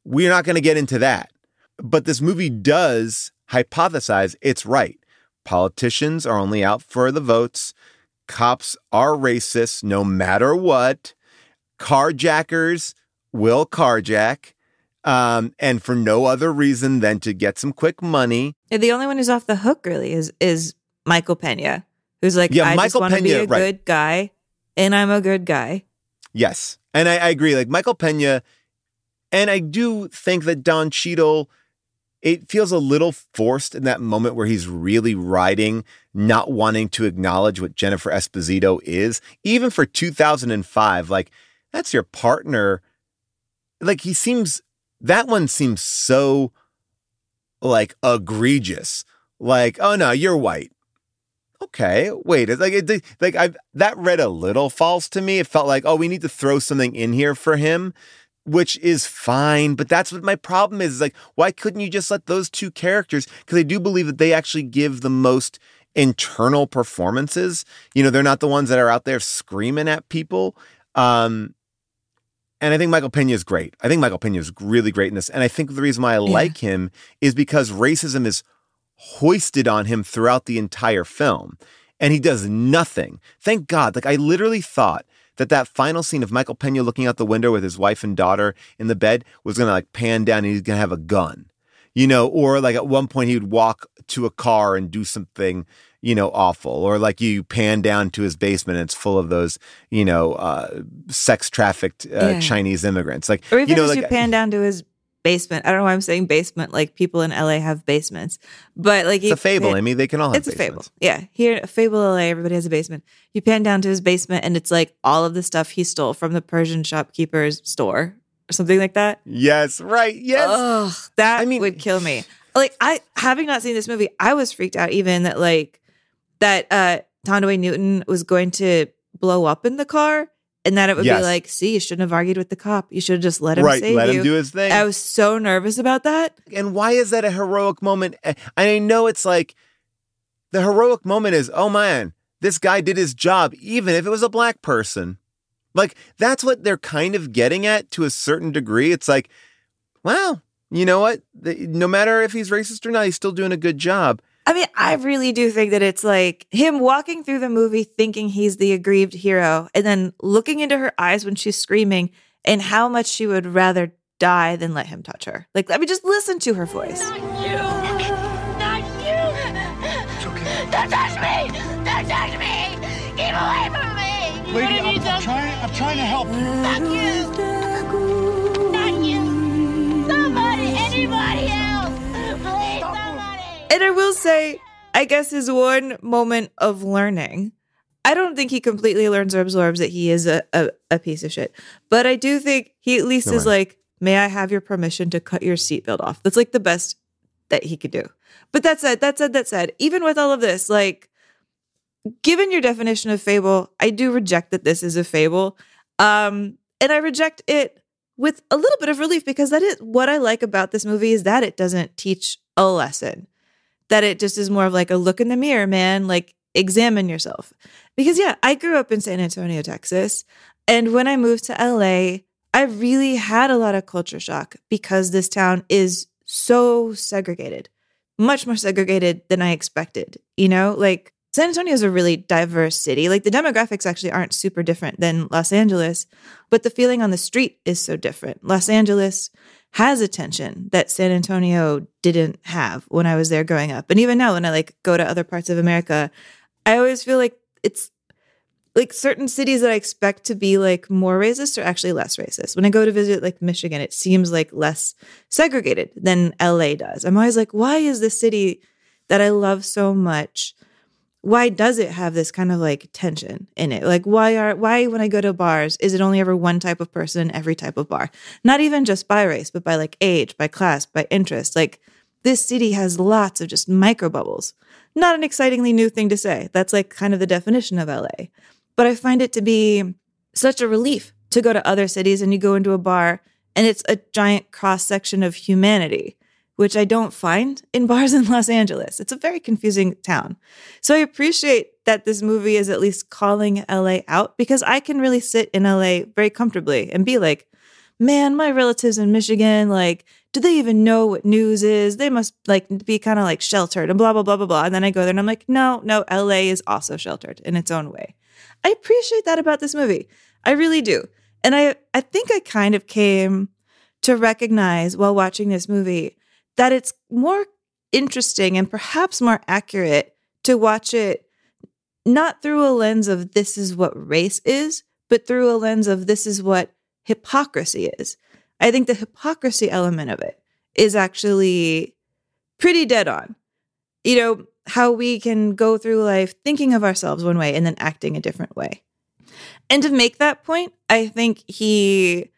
we're not going to get into that. But this movie does hypothesize it's right. Politicians are only out for the votes. Cops are racist no matter what. Carjackers will carjack. Um, and for no other reason than to get some quick money. The only one who's off the hook really is is Michael Pena, who's like, Yeah, I just Michael want to be Pena, a right. good guy, and I'm a good guy. Yes. And I, I agree. Like Michael Pena, and I do think that Don Cheadle, it feels a little forced in that moment where he's really riding, not wanting to acknowledge what Jennifer Esposito is. Even for 2005, like that's your partner. Like he seems, that one seems so like egregious. Like, oh no, you're white. Okay, wait. It's like it, like I that read a little false to me. It felt like, oh, we need to throw something in here for him, which is fine. But that's what my problem is. is like, why couldn't you just let those two characters? Because I do believe that they actually give the most internal performances. You know, they're not the ones that are out there screaming at people. Um, and I think Michael Pena is great. I think Michael Pena is really great in this. And I think the reason why I Yeah. like him is because racism is hoisted on him throughout the entire film. And he does nothing. Thank God. Like, I literally thought that that final scene of Michael Pena looking out the window with his wife and daughter in the bed was going to like pan down and he's going to have a gun, you know, or like at one point he would walk to a car and do something, you know, awful, or like you pan down to his basement and it's full of those, you know, uh, sex trafficked uh, Yeah. Chinese immigrants. Like, Or even you know, as like you pan down to his basement. I don't know why I'm saying basement. Like people in LA have basements, but like it's a fable. pan- I mean, they can all have it's a fable. Yeah, here a Fable LA, everybody has a basement. You pan down to his basement, and it's like all of the stuff he stole from the Persian shopkeeper's store or something like that. Yes, right. Yes. Ugh, that would kill me. Like I, having not seen this movie, I was freaked out even that like that uh Thandiwe Newton was going to blow up in the car. And that it would Yes. be like, see, you shouldn't have argued with the cop. You should have just let him Right, save let him you. do his thing. I was so nervous about that. And why is that a heroic moment? I know it's like the heroic moment is, oh man, this guy did his job, even if it was a black person. Like that's what they're kind of getting at to a certain degree. It's like, well, you know what? The- No matter if he's racist or not, he's still doing a good job. I mean, I really do think that it's like him walking through the movie thinking he's the aggrieved hero and then looking into her eyes when she's screaming and how much she would rather die than let him touch her. Like, I mean, just listen to her voice. Not you! Not you. Don't touch me! Don't touch me! Keep away from me! Lady, I'm, I'm trying. I'm trying to help you. Fuck you! Not you! Somebody! Anybody else! Please, somebody! And I will say, I guess his one moment of learning, I don't think he completely learns or absorbs that he is a, a, a piece of shit. But I do think he at least No is way. like, may I have your permission to cut your seatbelt off? That's like the best that he could do. But that said, that said, that said, even with all of this, like, given your definition of fable, I do reject that this is a fable. Um, and I reject it with a little bit of relief because that is what I like about this movie is that it doesn't teach a lesson. That it just is more of like a look in the mirror, man, like examine yourself. Because yeah, I grew up in San Antonio, Texas, and when I moved to LA, I really had a lot of culture shock because this town is so segregated. Much more segregated than I expected. You know, like San Antonio is a really diverse city. Like the demographics actually aren't super different than Los Angeles, but the feeling on the street is so different. Los Angeles has a tension that San Antonio didn't have when I was there growing up. And even now when I like go to other parts of America, I always feel like it's like certain cities that I expect to be like more racist are actually less racist. When I go to visit like Michigan, it seems like less segregated than LA does. I'm always like, why is this city that I love so much? Why does it have this kind of like tension in it? Like, why are why when I go to bars is it only ever one type of person in every type of bar? Not even just by race, but by like age, by class, by interest. Like this city has lots of just micro bubbles. Not an excitingly new thing to say. That's like kind of the definition of LA. But I find it to be such a relief to go to other cities and you go into a bar and it's a giant cross section of humanity, which I don't find in bars in Los Angeles. It's a very confusing town. So I appreciate that this movie is at least calling LA out because I can really sit in LA very comfortably and be like, man, my relatives in Michigan, like, do they even know what news is? They must like be kind of like sheltered and blah, blah, blah, blah, blah. And then I go there and I'm like, no, no, LA is also sheltered in its own way. I appreciate that about this movie. I really do. And I I think I kind of came to recognize while watching this movie that it's more interesting and perhaps more accurate to watch it not through a lens of this is what race is, but through a lens of this is what hypocrisy is. I think the hypocrisy element of it is actually pretty dead on. You know, how we can go through life thinking of ourselves one way and then acting a different way. And to make that point, I think he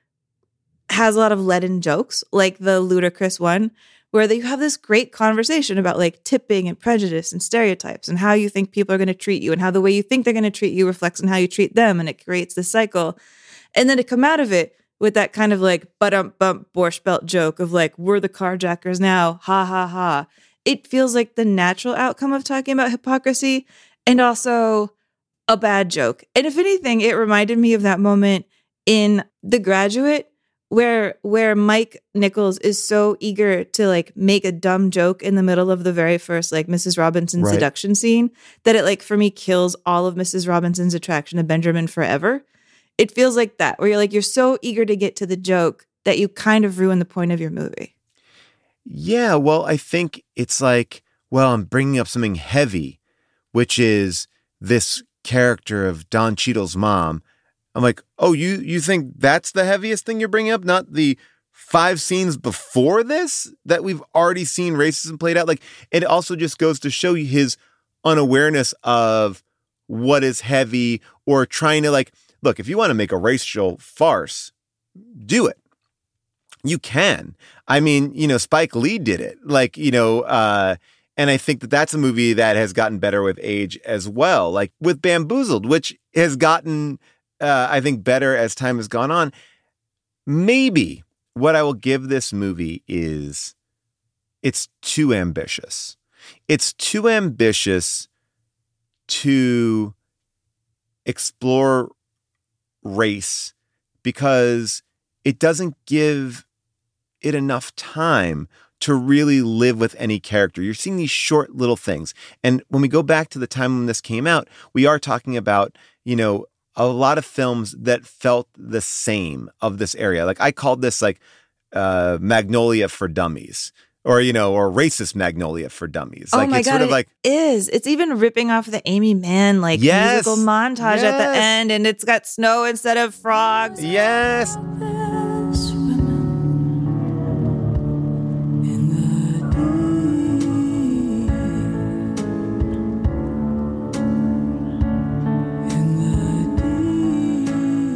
has a lot of leaden jokes, like the ludicrous one where you have this great conversation about like tipping and prejudice and stereotypes and how you think people are going to treat you and how the way you think they're going to treat you reflects on how you treat them and it creates this cycle. And then to come out of it with that kind of like but um bump borscht belt joke of like we're the carjackers now, ha ha ha. It feels like the natural outcome of talking about hypocrisy and also a bad joke. And if anything, it reminded me of that moment in The Graduate where where Mike Nichols is so eager to like make a dumb joke in the middle of the very first like Mrs. Robinson Right. seduction scene that it like for me kills all of Mrs. Robinson's attraction to Benjamin forever. It feels like that where you're like you're so eager to get to the joke that you kind of ruin the point of your movie. Yeah, well, I think it's like, well, I'm bringing up something heavy, which is this character of Don Cheadle's mom. I'm like, oh, you you think that's the heaviest thing you're bringing up, not the five scenes before this that we've already seen racism played out? Like, it also just goes to show you his unawareness of what is heavy or trying to like, look, if you want to make a racial farce, do it you can. I mean, you know, Spike Lee did it. Like, you know, uh, and I think that that's a movie that has gotten better with age as well. Like with Bamboozled, which has gotten, uh, I think, better as time has gone on. Maybe what I will give this movie is it's too ambitious. It's too ambitious to explore race because it doesn't give it enough time to really live with any character. You're seeing these short little things. And when we go back to the time when this came out, we are talking about, you know, a lot of films that felt the same of this area. Like I called this like uh Magnolia for Dummies. Or, you know, or racist Magnolia for Dummies. Like oh my it's god, sort of it like is. It's even ripping off the Aimee Mann like Yes. musical montage at the end, and it's got snow instead of frogs. Yes.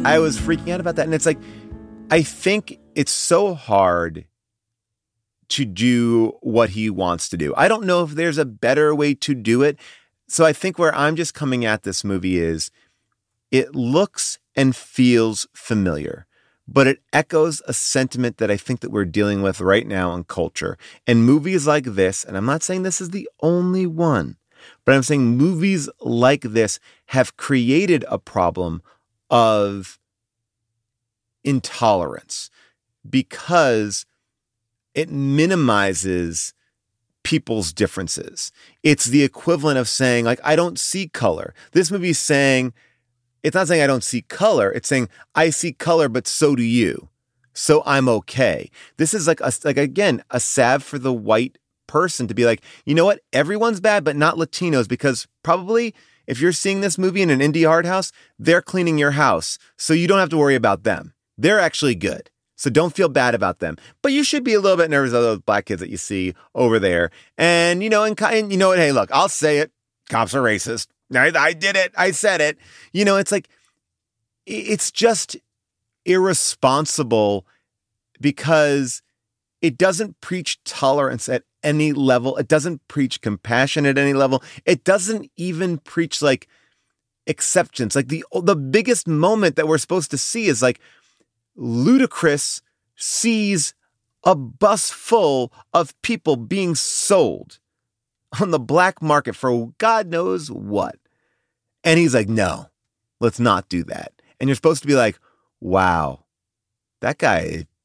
I was freaking out about that. And it's like, I think it's so hard to do what he wants to do. I don't know if there's a better way to do it. So I think where I'm just coming at this movie is it looks and feels familiar, but it echoes a sentiment that I think that we're dealing with right now in culture. And movies like this, and I'm not saying this is the only one, but I'm saying movies like this have created a problem of intolerance because it minimizes people's differences. It's the equivalent of saying, like, I don't see color. This movie is saying, it's not saying I don't see color. It's saying I see color, but so do you. So I'm okay. This is like a, like again a salve for the white person to be like, you know what? Everyone's bad, but not Latinos, because probably if you're seeing this movie in an indie art house, they're cleaning your house, so you don't have to worry about them. They're actually good. So don't feel bad about them. But you should be a little bit nervous of those black kids that you see over there. And you know, and, and you know what? Hey, look, I'll say it. Cops are racist. I, I did it. I said it. You know, it's like it's just irresponsible because it doesn't preach tolerance at any level. It doesn't preach compassion at any level. It doesn't even preach like exceptions. Like the the biggest moment that we're supposed to see is like Ludacris sees a bus full of people being sold on the black market for God knows what. And he's like, no, let's not do that. And you're supposed to be like, wow, that guy, pff."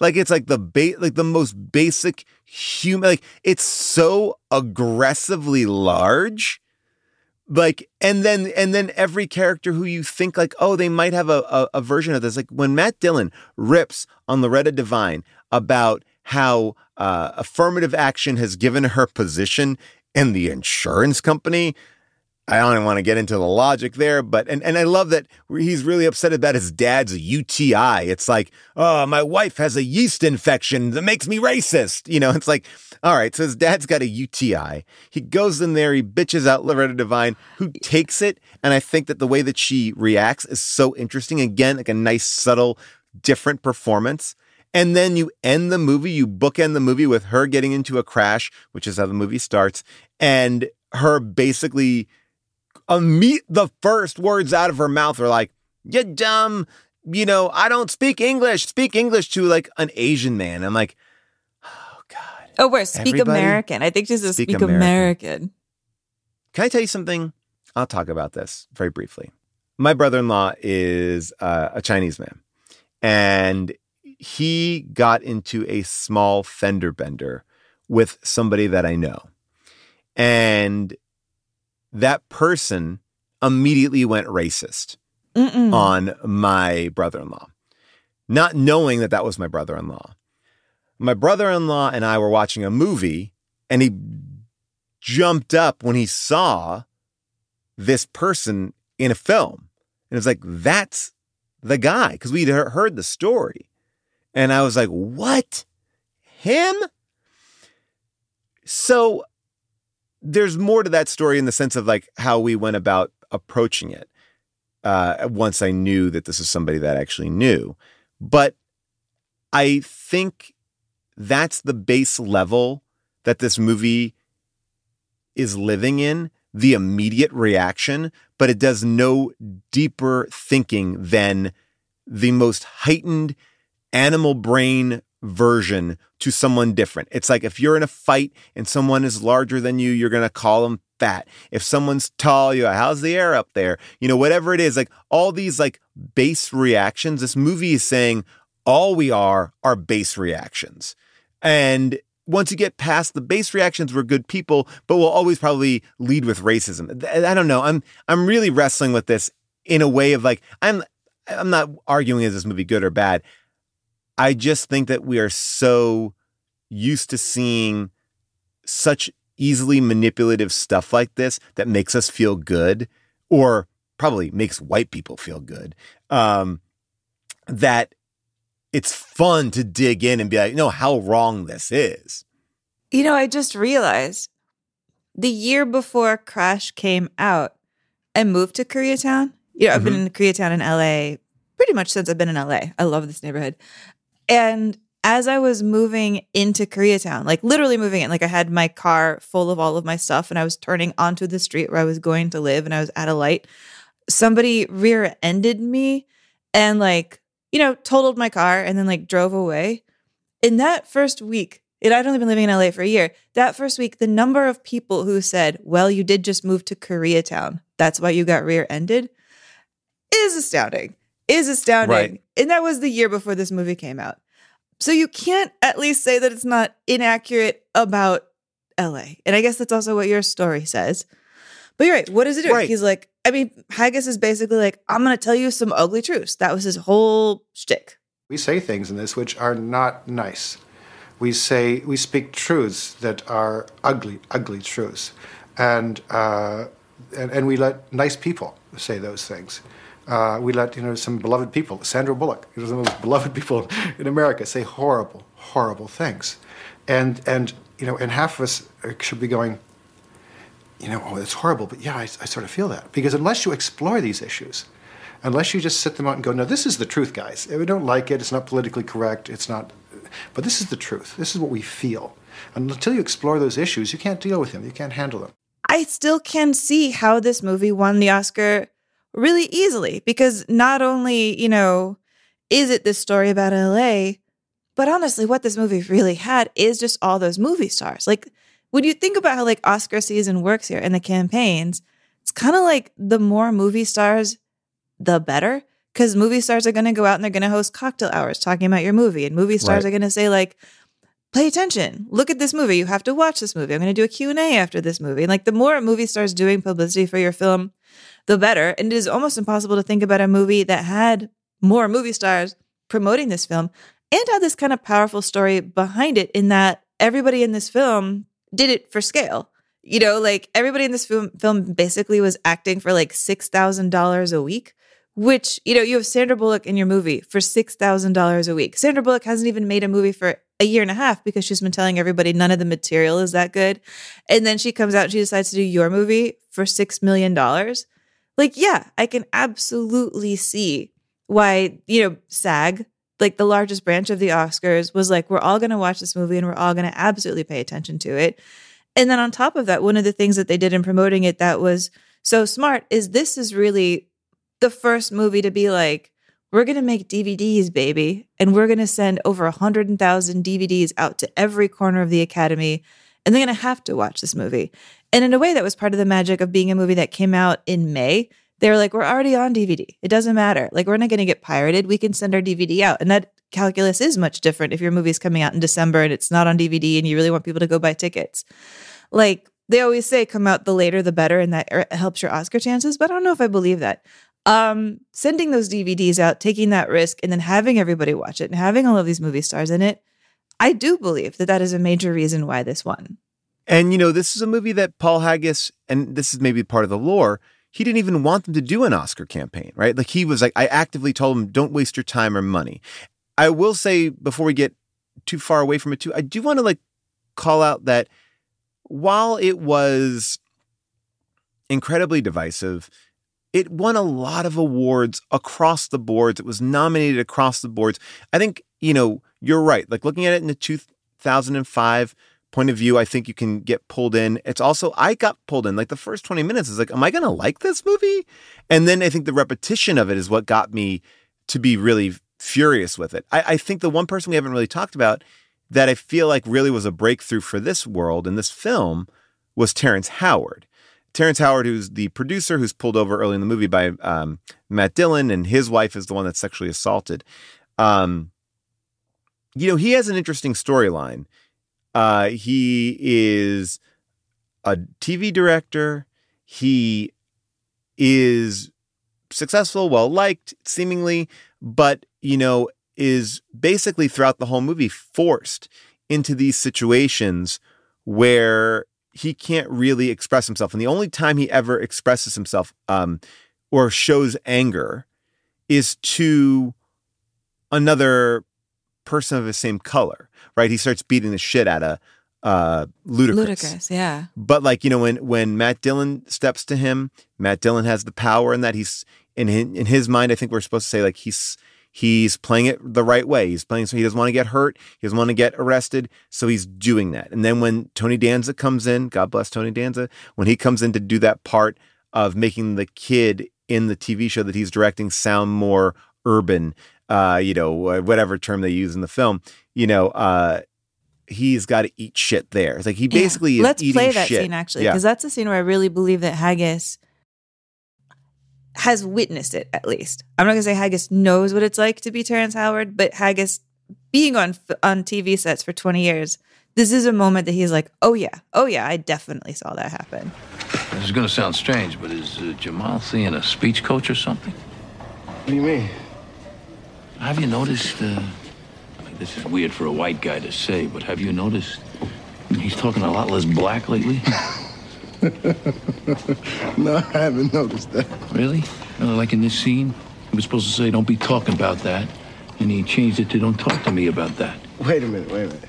Like it's like the ba- like the most basic human, like it's so aggressively large. Like, and then and then every character who you think like, oh, they might have a, a, a version of this. Like when Matt Dillon rips on Loretta Devine about how uh, affirmative action has given her position in the insurance company. I don't want to get into the logic there, but and, and I love that he's really upset about his dad's UTI. It's like, oh, my wife has a yeast infection that makes me racist. You know, it's like, all right, so his dad's got a UTI. He goes in there, he bitches out Loretta Devine, who takes it. And I think that the way that she reacts is so interesting. Again, like a nice, subtle, different performance. And then you end the movie, you bookend the movie with her getting into a crash, which is how the movie starts, and her basically a meet the first words out of her mouth are like, "You dumb, you know, I don't speak English. Speak English to like an Asian man." I'm like, Oh, God. Oh, where speak American. I think this is speak speak, American. American. Can I tell you something? I'll talk about this very briefly. My brother in law is uh, a Chinese man, and he got into a small fender bender with somebody that I know. And that person immediately went racist Mm-mm. on my brother in law, not knowing that that was my brother in law. My brother in law and I were watching a movie, and he jumped up when he saw this person in a film. And it's like, that's the guy, because we'd heard the story. And I was like, what? Him? So there's more to that story in the sense of like how we went about approaching it uh, once I knew that this is somebody that I actually knew. But I think that's the base level that this movie is living in the immediate reaction, but it does no deeper thinking than the most heightened animal brain version to someone different. It's like if you're in a fight and someone is larger than you, you're going to call them fat. If someone's tall, you how's the air up there? You know, whatever it is, like all these like base reactions. This movie is saying all we are are base reactions. And once you get past the base reactions, we're good people, but we'll always probably lead with racism. I don't know. I'm I'm really wrestling with this in a way of like I'm I'm not arguing is this movie good or bad. I just think that we are so used to seeing such easily manipulative stuff like this that makes us feel good or probably makes white people feel good um, that it's fun to dig in and be like no how wrong this is You know, I just realized the year before Crash came out, I moved to Koreatown. You know, I've been in Koreatown in LA pretty much since I've been in LA. I love this neighborhood. And as I was moving into Koreatown, like literally moving in, like I had my car full of all of my stuff and I was turning onto the street where I was going to live and I was at a light. Somebody rear ended me and like, you know, totaled my car and then like drove away. In that first week, and I'd only been living in LA for a year. That first week, the number of people who said, Well, you did just move to Koreatown. That's why you got rear ended is astounding. Is astounding. Right. And that was the year before this movie came out. So you can't at least say that it's not inaccurate about LA. And I guess that's also what your story says. But you're right. What does it do? Right. He's like, I mean, Haggis is basically like, I'm going to tell you some ugly truths. That was his whole shtick. We say things in this which are not nice. We say we speak truths that are ugly, ugly truths, and uh, and, and we let nice people say those things. Uh, we let you know some beloved people, Sandra Bullock, one of the most beloved people in America, say horrible, horrible things, and and you know, and half of us should be going, you know, oh, it's horrible, but yeah, I, I sort of feel that because unless you explore these issues, unless you just sit them out and go, no, this is the truth, guys. We don't like it. It's not politically correct. It's not, but this is the truth. This is what we feel. And until you explore those issues, you can't deal with them. You can't handle them. I still can see how this movie won the Oscar really easily because not only, you know, is it this story about LA, but honestly, what this movie really had is just all those movie stars. Like, when you think about how like Oscar season works here and the campaigns, it's kind of like the more movie stars, the better. Because movie stars are going to go out and they're going to host cocktail hours talking about your movie, and movie stars Right. are going to say like, pay attention look at this movie you have to watch this movie i'm going to do a q&a after this movie and like the more a movie starts doing publicity for your film the better. And it is almost impossible to think about a movie that had more movie stars promoting this film and had this kind of powerful story behind it in that everybody in this film did it for scale. You know like everybody in this film film basically was acting for like $6000 a week which you know you have sandra bullock in your movie for $6000 a week. Sandra bullock hasn't even made a movie for a year and a half because she's been telling everybody none of the material is that good. And then she comes out and she decides to do your movie for $6 million like yeah i can absolutely see why you know sag like the largest branch of the Oscars was like, we're all going to watch this movie and we're all going to absolutely pay attention to it. And then on top of that, one of the things that they did in promoting it that was so smart is this is really the first movie to be like, we're going to make DVDs, baby. And we're going to send over 100,000 DVDs out to every corner of the Academy. And they're going to have to watch this movie. And in a way, that was part of the magic of being a movie that came out in May. They were like, we're already on DVD. It doesn't matter. Like, we're not going to get pirated. We can send our DVD out. And that calculus is much different if your movie's coming out in December and it's not on DVD and you really want people to go buy tickets. Like, they always say come out the later the better and that er, helps your Oscar chances, but I don't know if I believe that um, sending those DVDs out, taking that risk, and then having everybody watch it and having all of these movie stars in it, I do believe that that is a major reason why this won. And you know, this is a movie that Paul Haggis, and this is maybe part of the lore. He didn't even want them to do an Oscar campaign, right? Like he was like, I actively told him, don't waste your time or money. I will say before we get too far away from it, too, I do want to like call out that while it was incredibly divisive, it won a lot of awards across the boards. It was nominated across the boards. I think, you know, you're right. Like looking at it in the 2005 point of view, I think you can get pulled in. It's also, I got pulled in. Like the first 20 minutes is like, am I going to like this movie? And then I think the repetition of it is what got me to be really furious with it. I, I think the one person we haven't really talked about that I feel like really was a breakthrough for this world and this film was Terrence Howard. Terrence Howard, who's the producer, who's pulled over early in the movie by um, Matt Dillon, and his wife is the one that's sexually assaulted. Um, you know, he has an interesting storyline. Uh, he is a TV director. He is successful, well liked, seemingly, but you know, is basically throughout the whole movie forced into these situations where he can't really express himself. And the only time he ever expresses himself um, or shows anger is to another person of the same color, right? He starts beating the shit out of uh, Ludacris. Ludacris, yeah. But like you know, when when Matt Dillon steps to him, Matt Dillon has the power in that he's in his, in his mind. I think we're supposed to say like he's he's playing it the right way. He's playing so he doesn't want to get hurt. He doesn't want to get arrested. So he's doing that. And then when Tony Danza comes in, God bless Tony Danza, when he comes in to do that part of making the kid in the TV show that he's directing sound more urban, uh, you know, whatever term they use in the film, you know, uh, he's got to eat shit there. It's like he basically yeah. is Let's eating play that shit. scene actually, Yeah. because that's a scene where I really believe that Haggis has witnessed it at least. I'm not gonna say Haggis knows what it's like to be Terrence Howard, but Haggis being on on TV sets for 20 years, this is a moment that he's like, oh yeah, oh yeah, I definitely saw that happen. This is going to sound strange, but is uh, Jamal seeing a speech coach or something? What do you mean? Have you noticed? Uh, this is weird for a white guy to say, but have you noticed he's talking a lot less black lately? no, I haven't noticed that. really? Uh, like in this scene, he was supposed to say, "Don't be talking about that," and he changed it to, "Don't talk to me about that." Wait a minute, wait a minute.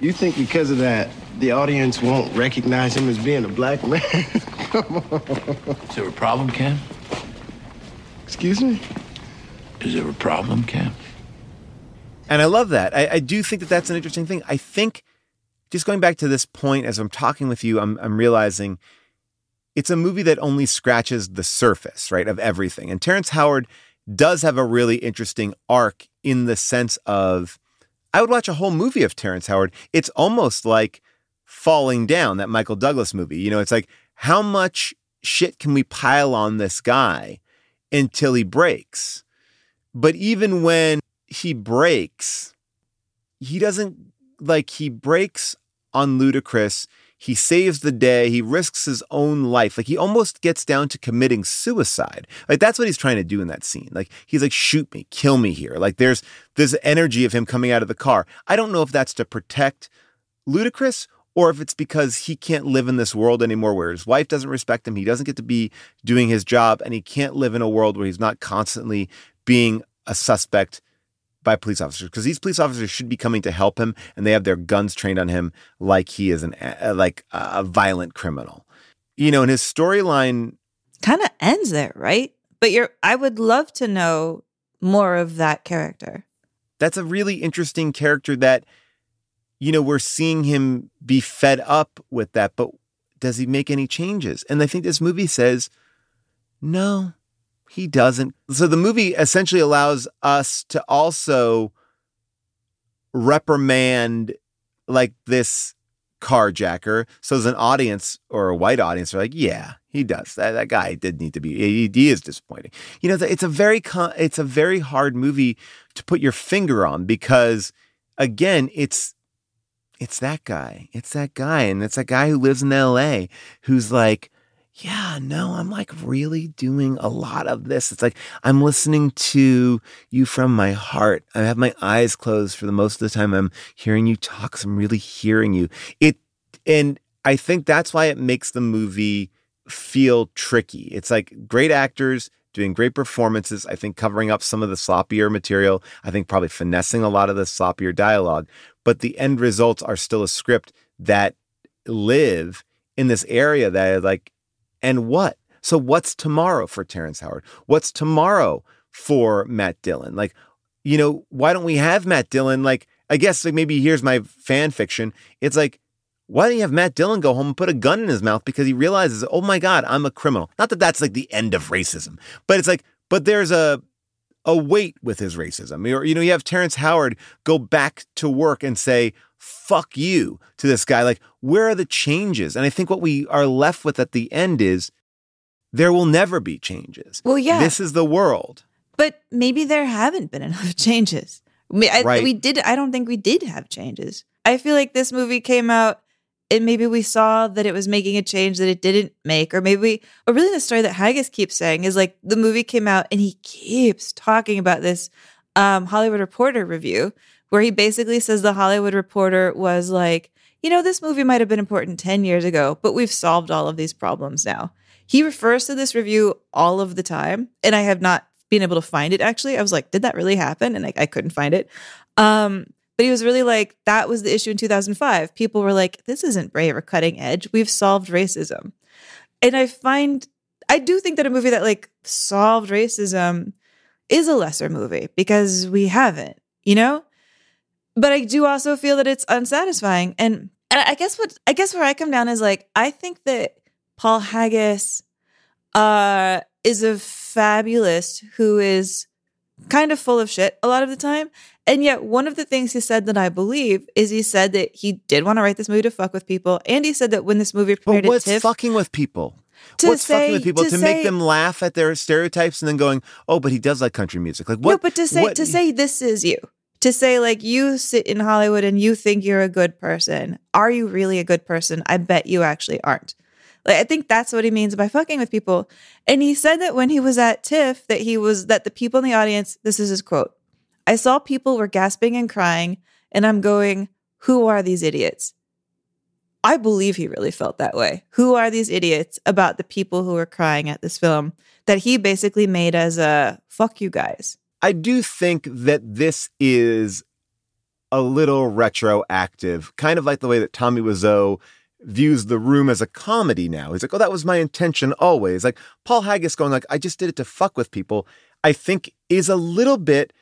You think because of that, the audience won't recognize him as being a black man? Come on. Is there a problem, Cam? Excuse me? Is there a problem, Cam? And I love that. I, I do think that that's an interesting thing. I think just going back to this point as I'm talking with you, I'm, I'm realizing it's a movie that only scratches the surface, right, of everything. And Terrence Howard does have a really interesting arc in the sense of I would watch a whole movie of Terrence Howard. It's almost like Falling Down, that Michael Douglas movie. You know, it's like how much shit can we pile on this guy until he breaks? But even when he breaks, he doesn't like he breaks on Ludacris. He saves the day. He risks his own life. Like he almost gets down to committing suicide. Like that's what he's trying to do in that scene. Like he's like, shoot me, kill me here. Like there's this energy of him coming out of the car. I don't know if that's to protect Ludacris or if it's because he can't live in this world anymore where his wife doesn't respect him. He doesn't get to be doing his job and he can't live in a world where he's not constantly being a suspect by police officers because these police officers should be coming to help him and they have their guns trained on him like he is an like a violent criminal. You know, and his storyline Kind of ends there, right? But you're I would love to know more of that character. that's a really interesting character that, you know, we're seeing him be fed up with that, but does he make any changes? And I think this movie says, no, he doesn't. So the movie essentially allows us to also reprimand like this carjacker. So as an audience or a white audience, are like, yeah, he does. That, that guy did need to be. He, he is disappointing. You know, it's a very con- it's a very hard movie to put your finger on because, again, it's it's that guy. It's that guy, and it's that guy who lives in L.A. who's like, yeah, no, I'm like really doing a lot of this. It's like I'm listening to you from my heart. I have my eyes closed for the most of the time. I'm hearing you talk. So I'm really hearing you. It, and I think that's why it makes the movie feel tricky. It's like great actors doing great performances. I think covering up some of the sloppier material. I think probably finessing a lot of the sloppier dialogue. But the end results are still a script that live in this area that like and what? So what's tomorrow for Terrence Howard? What's tomorrow for Matt Dillon? Like, you know, why don't we have Matt Dillon? Like, I guess like maybe here's my fan fiction. It's like, why don't you have Matt Dillon go home and put a gun in his mouth because he realizes, oh my God, I'm a criminal. Not that that's like the end of racism, but it's like, but there's a a weight with his racism. Or, you know, you have Terrence Howard go back to work and say, fuck you to this guy. Like, where are the changes? And I think what we are left with at the end is there will never be changes. Well, yeah. This is the world. But maybe there haven't been enough changes. I mean, I, Right. We did. I don't think we did have changes. I feel like this movie came out and maybe we saw that it was making a change that it didn't make, or maybe, we, or really the story that Haggis keeps saying is like the movie came out and he keeps talking about this um, Hollywood Reporter review where he basically says the Hollywood Reporter was like, you know, this movie might have been important 10 years ago, but we've solved all of these problems now. He refers to this review all of the time, and I have not been able to find it actually. I was like, did that really happen? And I, I couldn't find it. Um, but he was really like, that was the issue in 2005. People were like, this isn't brave or cutting edge. We've solved racism. And I find, I do think that a movie that like solved racism is a lesser movie because we haven't, you know? But I do also feel that it's unsatisfying. And, and I guess what, I guess where I come down is like, I think that Paul Haggis uh, is a fabulist who is kind of full of shit a lot of the time. And yet, one of the things he said that I believe is he said that he did want to write this movie to fuck with people. And he said that when this movie premiered But what's at TIFF, fucking with people? To what's say- fucking with people to to, say- make them laugh at their stereotypes and then going, oh, but he does like country music. Like what? No, but to say what- to say this is you. To say like you sit in Hollywood and you think you're a good person. Are you really a good person? I bet you actually aren't. Like I think that's what he means by fucking with people. And he said that when he was at TIFF that he was that the people in the audience, this is his quote. I saw people were gasping and crying and I'm going, "Who are these idiots?" I believe he really felt that way. Who are these idiots about the people who are crying at this film that he basically made as a fuck you guys. I do think that this is a little retroactive, kind of like the way that Tommy Wiseau views the room as a comedy now. He's like, oh, that was my intention always. Like Paul Haggis going like, I just did it to fuck with people, I think is a little bit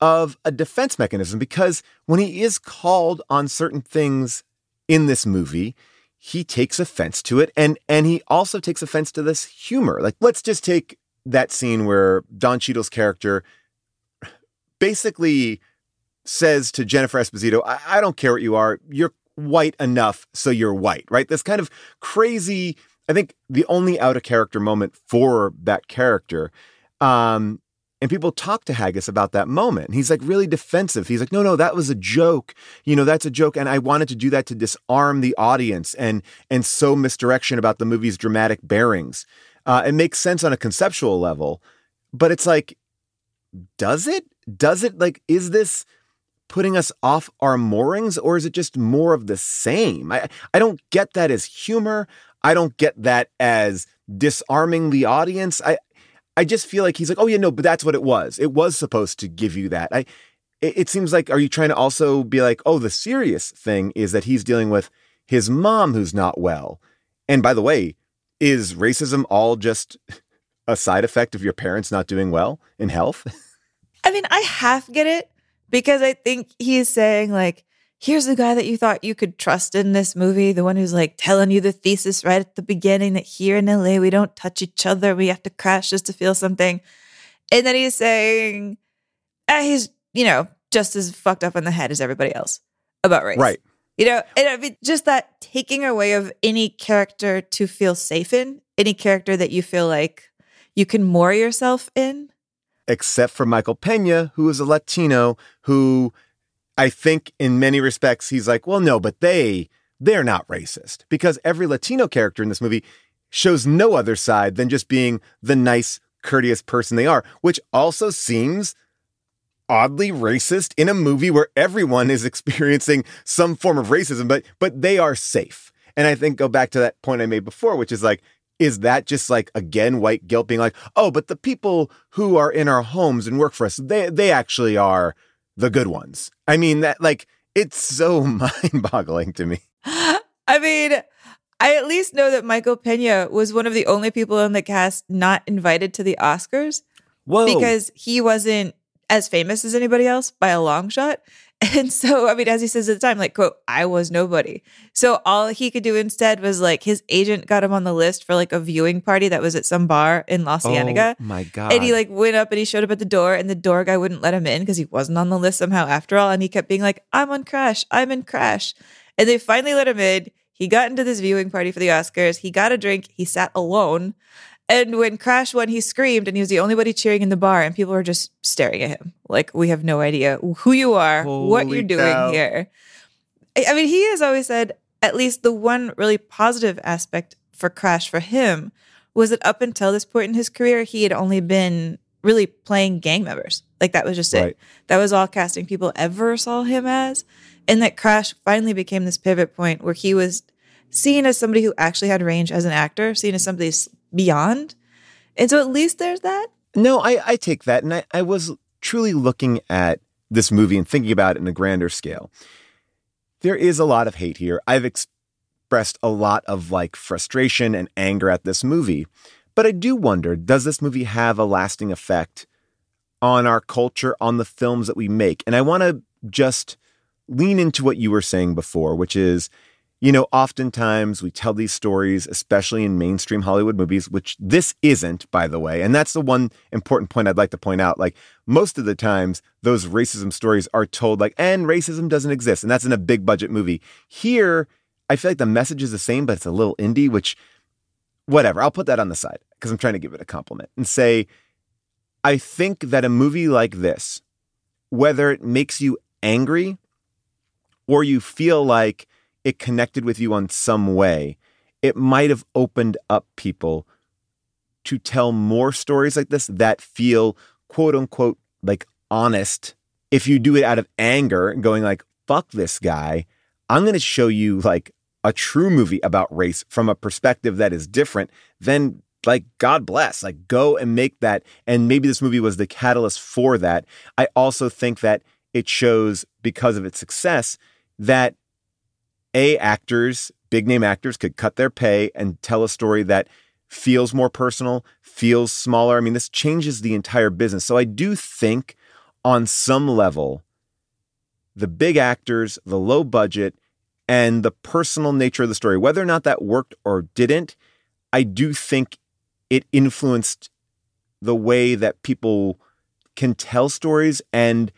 of a defense mechanism because when he is called on certain things in this movie, he takes offense to it and and he also takes offense to this humor. Like let's just take that scene where Don Cheadle's character basically says to Jennifer Esposito, I, I don't care what you are, you're white enough, so you're white, right? This kind of crazy, I think the only out of character moment for that character. Um, and people talk to Haggis about that moment. He's like really defensive. He's like, no, no, that was a joke. You know, that's a joke. And I wanted to do that to disarm the audience and and sow misdirection about the movie's dramatic bearings. Uh, it makes sense on a conceptual level, but it's like, does it? Does it like, is this putting us off our moorings or is it just more of the same? I, I don't get that as humor. I don't get that as disarming the audience. I, I just feel like he's like, oh yeah, no, but that's what it was. It was supposed to give you that. I, it, it seems like, are you trying to also be like, oh, the serious thing is that he's dealing with his mom who's not well. And by the way, is racism all just a side effect of your parents not doing well in health? I mean, I half get it because I think he's saying like, here's the guy that you thought you could trust in this movie, the one who's like telling you the thesis right at the beginning that here in LA we don't touch each other, we have to crash just to feel something. And then he's saying, ah, he's, you know, just as fucked up in the head as everybody else about race. Right. You know, and I mean, just that taking away of any character to feel safe in, any character that you feel like you can moor yourself in. Except for Michael Pena, who is a Latino who I think in many respects he's like, well, no, but they they're not racist because every Latino character in this movie shows no other side than just being the nice, courteous person they are, which also seems oddly racist in a movie where everyone is experiencing some form of racism, but but they are safe. And I think go back to that point I made before, which is like, is that just like again white guilt being like, oh, but the people who are in our homes and work for us, they they actually are the good ones. I mean that like it's so mind-boggling to me. I mean, I at least know that Michael Pena was one of the only people in the cast not invited to the Oscars. Whoa. Because he wasn't as famous as anybody else by a long shot. And so, I mean, as he says at the time, like, quote, I was nobody. So all he could do instead was like his agent got him on the list for like a viewing party that was at some bar in La oh Cienega. Oh my god. And he like went up and he showed up at the door, and the door guy wouldn't let him in because he wasn't on the list somehow after all. And he kept being like, I'm on Crash, I'm in Crash. And they finally let him in. He got into this viewing party for the Oscars. He got a drink. He sat alone. And when Crash won, he screamed, and he was the only body cheering in the bar, and people were just staring at him like, "We have no idea who you are, what you're doing cow. here." I mean, he has always said at least the one really positive aspect for Crash for him was that up until this point in his career, he had only been really playing gang members. Like that was just Right. it. That was all casting people ever saw him as. And that Crash finally became this pivot point where he was seen as somebody who actually had range as an actor, seen as somebody beyond. And so at least there's that. No, I, I take that. And I, I was truly looking at this movie and thinking about it in a grander scale. There is a lot of hate here. I've expressed a lot of like frustration and anger at this movie. But I do wonder does this movie have a lasting effect on our culture, on the films that we make? And I want to just lean into what you were saying before, which is you know, oftentimes we tell these stories, especially in mainstream Hollywood movies, which this isn't, by the way. And that's the one important point I'd like to point out. Like, most of the times, those racism stories are told, like, and racism doesn't exist. And that's in a big budget movie. Here, I feel like the message is the same, but it's a little indie, which, whatever, I'll put that on the side because I'm trying to give it a compliment and say, I think that a movie like this, whether it makes you angry or you feel like, it connected with you on some way, it might have opened up people to tell more stories like this that feel quote unquote like honest. If you do it out of anger going like, fuck this guy, I'm going to show you like a true movie about race from a perspective that is different, then like God bless, like go and make that. And maybe this movie was the catalyst for that. I also think that it shows because of its success that a actors, big name actors could cut their pay and tell a story that feels more personal, feels smaller. I mean, this changes the entire business. So I do think on some level, the big actors, the low budget, and the personal nature of the story, whether or not that worked or didn't, I do think it influenced the way that people can tell stories and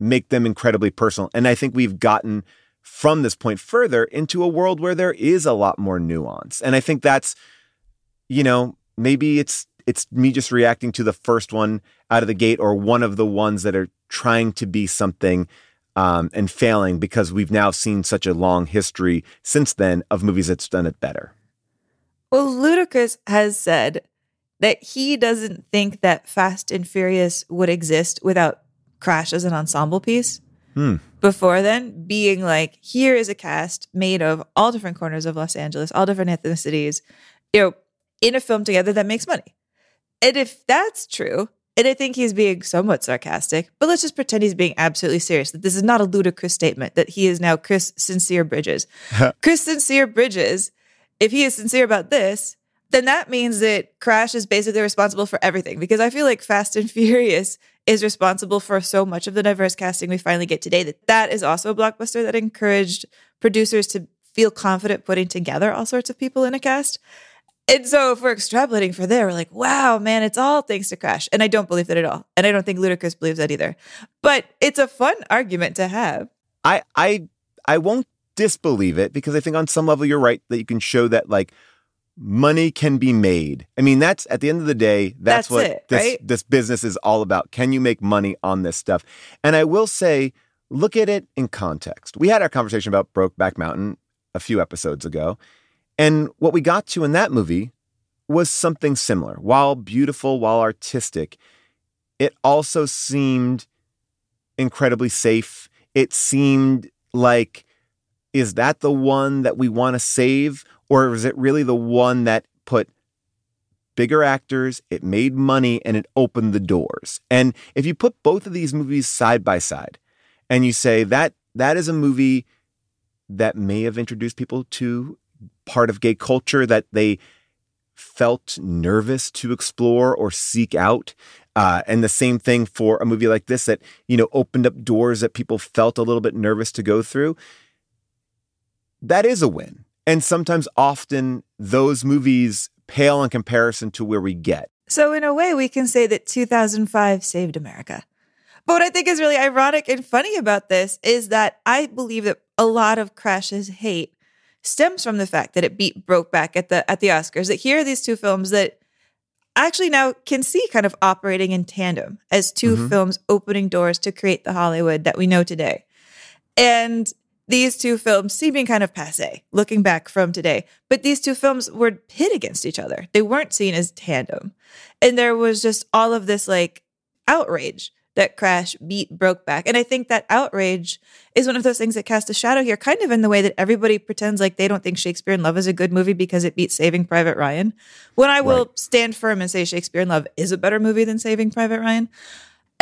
make them incredibly personal. And I think we've gotten from this point further into a world where there is a lot more nuance. And I think that's, you know, maybe it's it's me just reacting to the first one out of the gate or one of the ones that are trying to be something um, and failing because we've now seen such a long history since then of movies that's done it better. Well, Ludacris has said that he doesn't think that Fast and Furious would exist without Crash as an ensemble piece. Hmm. Before then, being like, here is a cast made of all different corners of Los Angeles, all different ethnicities, you know, in a film together that makes money. And if that's true, and I think he's being somewhat sarcastic, but let's just pretend he's being absolutely serious that this is not a ludicrous statement, that he is now Chris Sincere Bridges. Chris Sincere Bridges, if he is sincere about this, then that means that Crash is basically responsible for everything because I feel like Fast and Furious is responsible for so much of the diverse casting we finally get today. That that is also a blockbuster that encouraged producers to feel confident putting together all sorts of people in a cast. And so if we're extrapolating for there, we're like, wow, man, it's all thanks to Crash. And I don't believe that at all. And I don't think Ludacris believes that either. But it's a fun argument to have. I I I won't disbelieve it because I think on some level you're right that you can show that like money can be made. I mean, that's at the end of the day, that's, That's what it, this right? this business is all about. Can you make money on this stuff? And I will say, look at it in context. We had our conversation about Brokeback Mountain a few episodes ago, and what we got to in that movie was something similar. While beautiful, while artistic, it also seemed incredibly safe. It seemed like, is that the one that we want to save? Or is it really the one that put bigger actors, it made money, and it opened the doors? And if you put both of these movies side by side and you say that that is a movie that may have introduced people to part of gay culture that they felt nervous to explore or seek out. Uh, and the same thing for a movie like this that, you know, opened up doors that people felt a little bit nervous to go through. That is a win. And sometimes, often, those movies pale in comparison to where we get. So, in a way, we can say that 2005 saved America. But what I think is really ironic and funny about this is that I believe that a lot of Crash's hate stems from the fact that it beat Brokeback at the at the Oscars. That here are these two films that actually now can see kind of operating in tandem as 2 Mhm. films opening doors to create the Hollywood that we know today. And these two films seeming kind of passe looking back from today, but these two films were pit against each other. They weren't seen as tandem. And there was just all of this like outrage that Crash beat Brokeback. And I think that outrage is one of those things that cast a shadow here, kind of in the way that everybody pretends like they don't think Shakespeare in Love is a good movie because it beats Saving Private Ryan. When I will stand firm and say Shakespeare in Love is a better movie than Saving Private Ryan.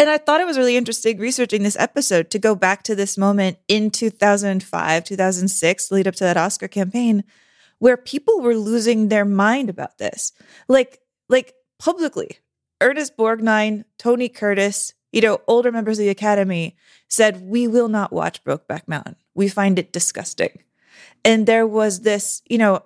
And I thought it was really interesting researching this episode to go back to this moment in 2005, 2006, lead up to that Oscar campaign, where people were losing their mind about this. Like, like publicly. Ernest Borgnine, Tony Curtis, you know, older members of the Academy said, We will not watch Brokeback Mountain. We find it disgusting. And there was this, you know,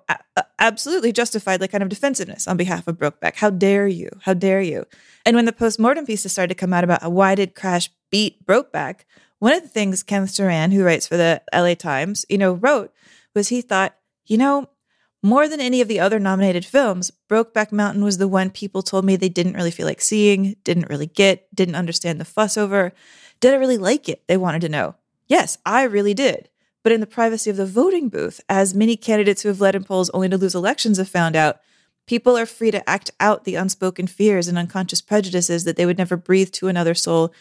absolutely justified, like kind of defensiveness on behalf of Brokeback. How dare you? How dare you? And when the postmortem pieces started to come out about why did Crash beat Brokeback, one of the things Kenneth Turan, who writes for the LA Times, you know, wrote was he thought, you know, more than any of the other nominated films, Brokeback Mountain was the one people told me they didn't really feel like seeing, didn't really get, didn't understand the fuss over. Did I really like it? They wanted to know. Yes, I really did. But in the privacy of the voting booth, as many candidates who have led in polls only to lose elections have found out, people are free to act out the unspoken fears and unconscious prejudices that they would never breathe to another soul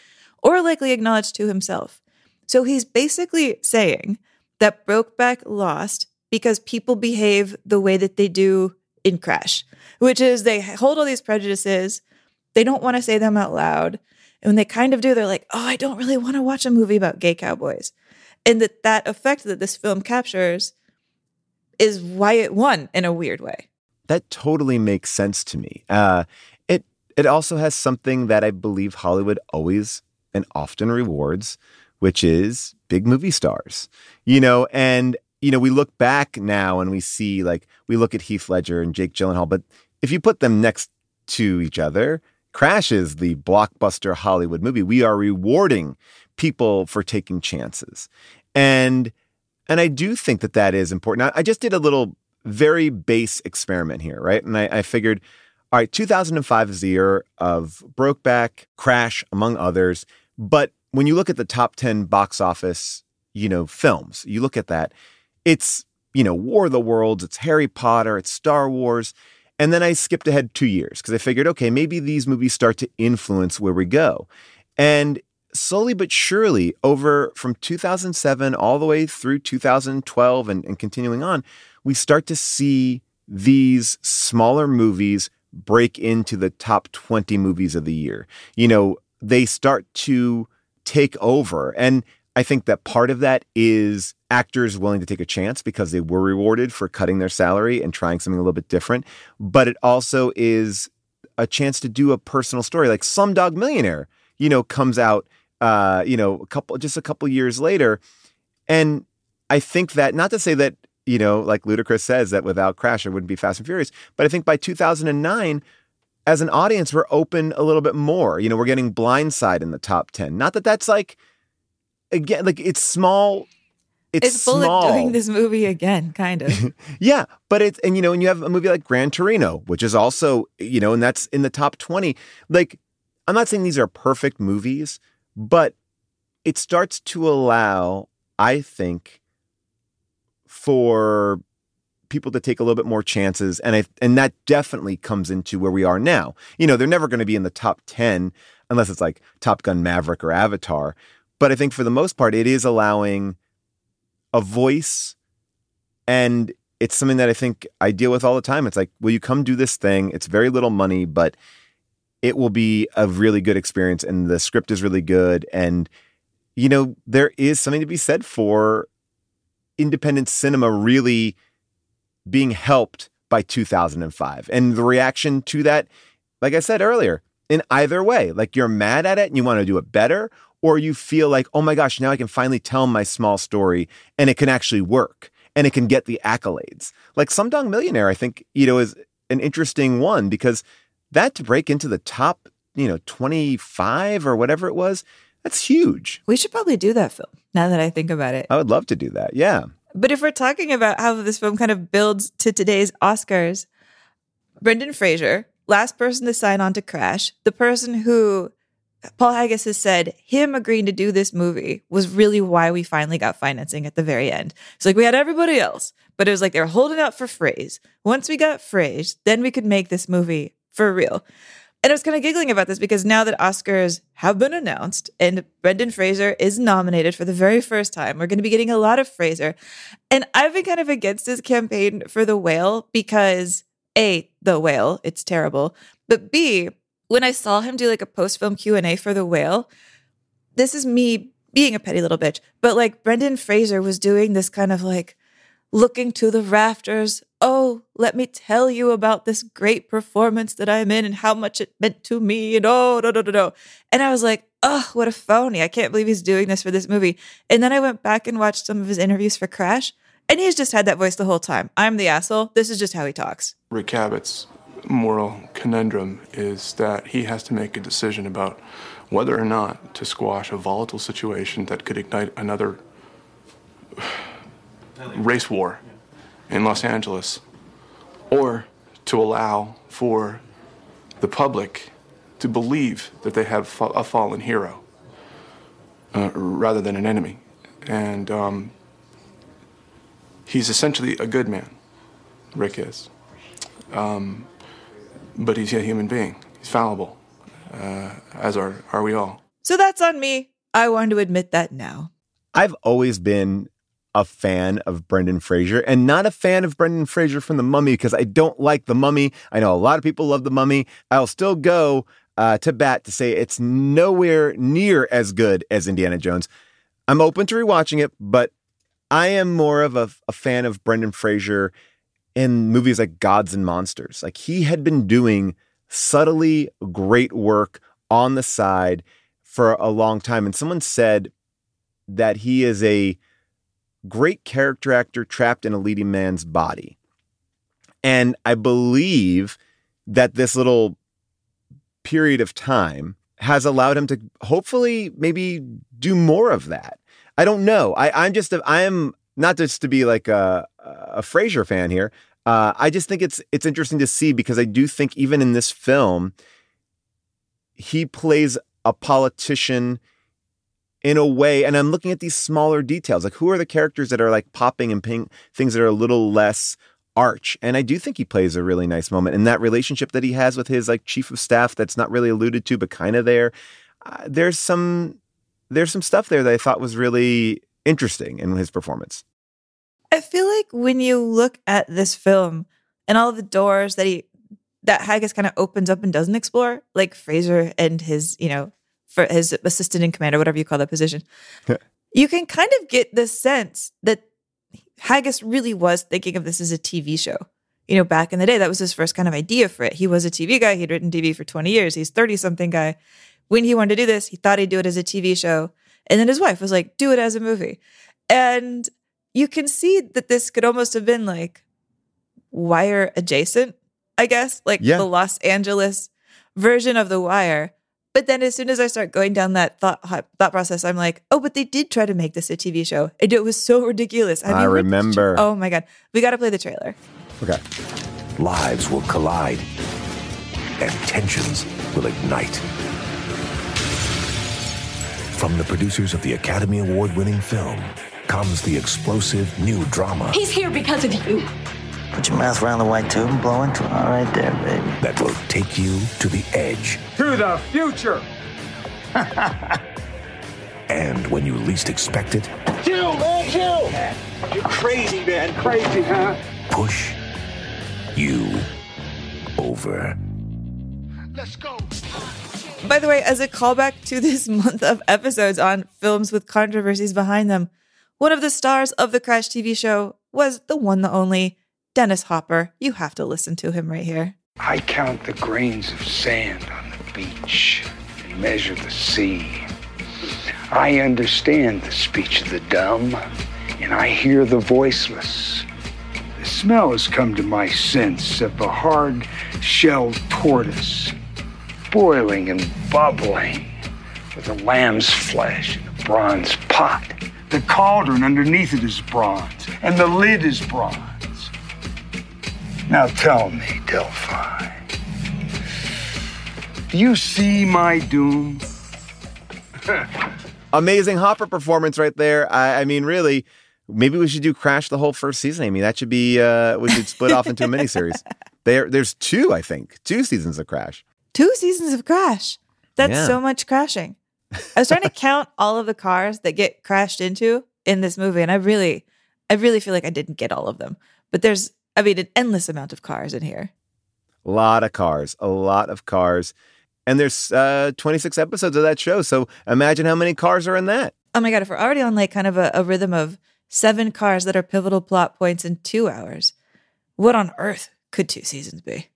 or likely acknowledge to himself. So he's basically saying that Brokeback lost because people behave the way that they do in Crash, which is they hold all these prejudices, they don't want to say them out loud. And when they kind of do, they're like, oh, I don't really want to watch a movie about gay cowboys. And that that effect that this film captures is why it won in a weird way. That totally makes sense to me. Uh, it it also has something that I believe Hollywood always and often rewards, which is big movie stars. You know, and you know we look back now and we see like we look at Heath Ledger and Jake Gyllenhaal, but if you put them next to each other, Crash is the blockbuster Hollywood movie. We are rewarding people for taking chances, and and I do think that that is important. I just did a little very base experiment here, right? And I, I figured, all right, 2005 is the year of Brokeback, Crash, among others. But when you look at the top 10 box office, you know, films, you look at that, it's, you know, War of the Worlds, it's Harry Potter, it's Star Wars. And then I skipped ahead two years because I figured, okay, maybe these movies start to influence where we go. And slowly but surely, over from 2007 all the way through 2012 and, and continuing on, we start to see these smaller movies break into the top 20 movies of the year. You know, they start to take over. And I think that part of that is actors willing to take a chance because they were rewarded for cutting their salary and trying something a little bit different. But it also is a chance to do a personal story like Slumdog Millionaire you know, comes out, uh, you know, a couple just a couple years later, and I think that not to say that you know, like Ludacris says that without Crash, it wouldn't be Fast and Furious, but I think by 2009. As an audience, we're open a little bit more. You know, we're getting Blindside in the top 10. Not that that's like, again, like it's small. It's, It's, Bullock small. doing this movie again, kind of. Yeah, but it's and you know, and you have a movie like Gran Torino, which is also you know, and that's in the top twenty. Like, I'm not saying these are perfect movies, but it starts to allow, I think, for people to take a little bit more chances, and I and that definitely comes into where we are now. You know, they're never going to be in the top ten unless it's like Top Gun Maverick or Avatar, but I think for the most part, it is allowing a voice and it's something that I think I deal with all the time. It's like, will you come do this thing? It's very little money, but it will be a really good experience and the script is really good. And, you know, there is something to be said for independent cinema really being helped by 2005. And the reaction to that, like I said earlier, in either way, like you're mad at it and you want to do it better, or you feel like, oh my gosh, now I can finally tell my small story and it can actually work and it can get the accolades. Like Slumdog Millionaire, I think, you know, is an interesting one because that to break into the top, you know, 25 or whatever it was, that's huge. We should probably do that film now that I think about it. I would love to do that. Yeah. But if we're talking about how this film kind of builds to today's Oscars, Brendan Fraser, last person to sign on to Crash, the person who Paul Haggis has said him agreeing to do this movie was really why we finally got financing at the very end. It's like we had everybody else, but it was like they were holding out for Fraser. Once we got Fraser, then we could make this movie for real. And I was kind of giggling about this because now that Oscars have been announced and Brendan Fraser is nominated for the very first time, we're going to be getting a lot of Fraser. And I've been kind of against his campaign for The Whale because A, The Whale, it's terrible. But B, when I saw him do like a post-film Q&A for The Whale, this is me being a petty little bitch, but like Brendan Fraser was doing this kind of like looking to the rafters. Oh, let me tell you about this great performance that I'm in and how much it meant to me. And oh, no, no, no, no. And I was like, oh, what a phony. I can't believe he's doing this for this movie. And then I went back and watched some of his interviews for Crash, and he's just had that voice the whole time. I'm the asshole. This is just how he talks. Rick Cabot's moral conundrum is that he has to make a decision about whether or not to squash a volatile situation that could ignite another race war in Los Angeles, or to allow for the public to believe that they have fa- a fallen hero uh, rather than an enemy. And um, he's essentially a good man, Rick is. Um, but he's a human being. He's fallible, uh, as are, are we all. So that's on me. I want to admit that now. I've always been a fan of Brendan Fraser and not a fan of Brendan Fraser from The Mummy because I don't like The Mummy. I know a lot of people love The Mummy. I'll still go uh, to bat to say it's nowhere near as good as Indiana Jones. I'm open to rewatching it, but I am more of a, a fan of Brendan Fraser in movies like Gods and Monsters. Like he had been doing subtly great work on the side for a long time. And someone said that he is a great character actor trapped in a leading man's body. And I believe that this little period of time has allowed him to hopefully maybe do more of that. I don't know. I, I'm just, a, I am not just to be like a, a Fraser fan here. Uh, I just think it's it's interesting to see because I do think even in this film, he plays a politician in a way, and I'm looking at these smaller details. Like who are the characters that are like popping and ping things that are a little less arch? And I do think he plays a really nice moment. And that relationship that he has with his like chief of staff that's not really alluded to, but kind of there. Uh, there's some there's some stuff there that I thought was really interesting in his performance. I feel like when you look at this film and all the doors that he that Haggis kind of opens up and doesn't explore, like Fraser and his, you know, for his assistant in command or whatever you call that position, you can kind of get the sense that Haggis really was thinking of this as a TV show. You know, back in the day, that was his first kind of idea for it. He was a TV guy. He'd written TV for 20 years. He's 30 something guy. when he wanted to do this, he thought he'd do it as a TV show. And then his wife was like, do it as a movie. And you can see that this could almost have been like wire adjacent, I guess, like Yeah. the Los Angeles version of The Wire. But then as soon as I start going down that thought thought process, I'm like, oh, but they did try to make this a TV show. And it was so ridiculous. Have I you heard remember. Oh my God. We got to play the trailer. Okay. Lives will collide, and tensions will ignite. From the producers of the Academy Award winning film comes the explosive new drama He's here because of you. Put your mouth around the white tube and blow into it. All right there, baby. That will take you to the edge. To the future. And when you least expect it, Chill, man, chill. You crazy, man, crazy, huh? push you over. Let's go. By the way, as a callback to this month of episodes on films with controversies behind them, one of the stars of the Crash TV show was the one, the only Dennis Hopper. You have to listen to him right here. I count the grains of sand on the beach and measure the sea. I understand the speech of the dumb, and I hear the voiceless. The smell has come to my sense of a hard shelled tortoise, boiling and bubbling with a lamb's flesh in a bronze pot. The cauldron underneath it is bronze, and the lid is bronze. Now tell me, Delphi, do you see my doom? Amazing Hopper performance right there. I, I mean, really, maybe we should do Crash the whole first season. I mean, that should be uh we should split off into a miniseries. There, there's two, I think, two seasons of Crash. Two seasons of Crash. That's Yeah. so much crashing. I was trying to count all of the cars that get crashed into in this movie, and I really, I really feel like I didn't get all of them. But there's, I mean, an endless amount of cars in here. A lot of cars, a lot of cars, and there's uh 26 episodes of that show. So imagine how many cars are in that. Oh my god, if we're already on like kind of a, a rhythm of seven cars that are pivotal plot points in two hours, what on earth could two seasons be?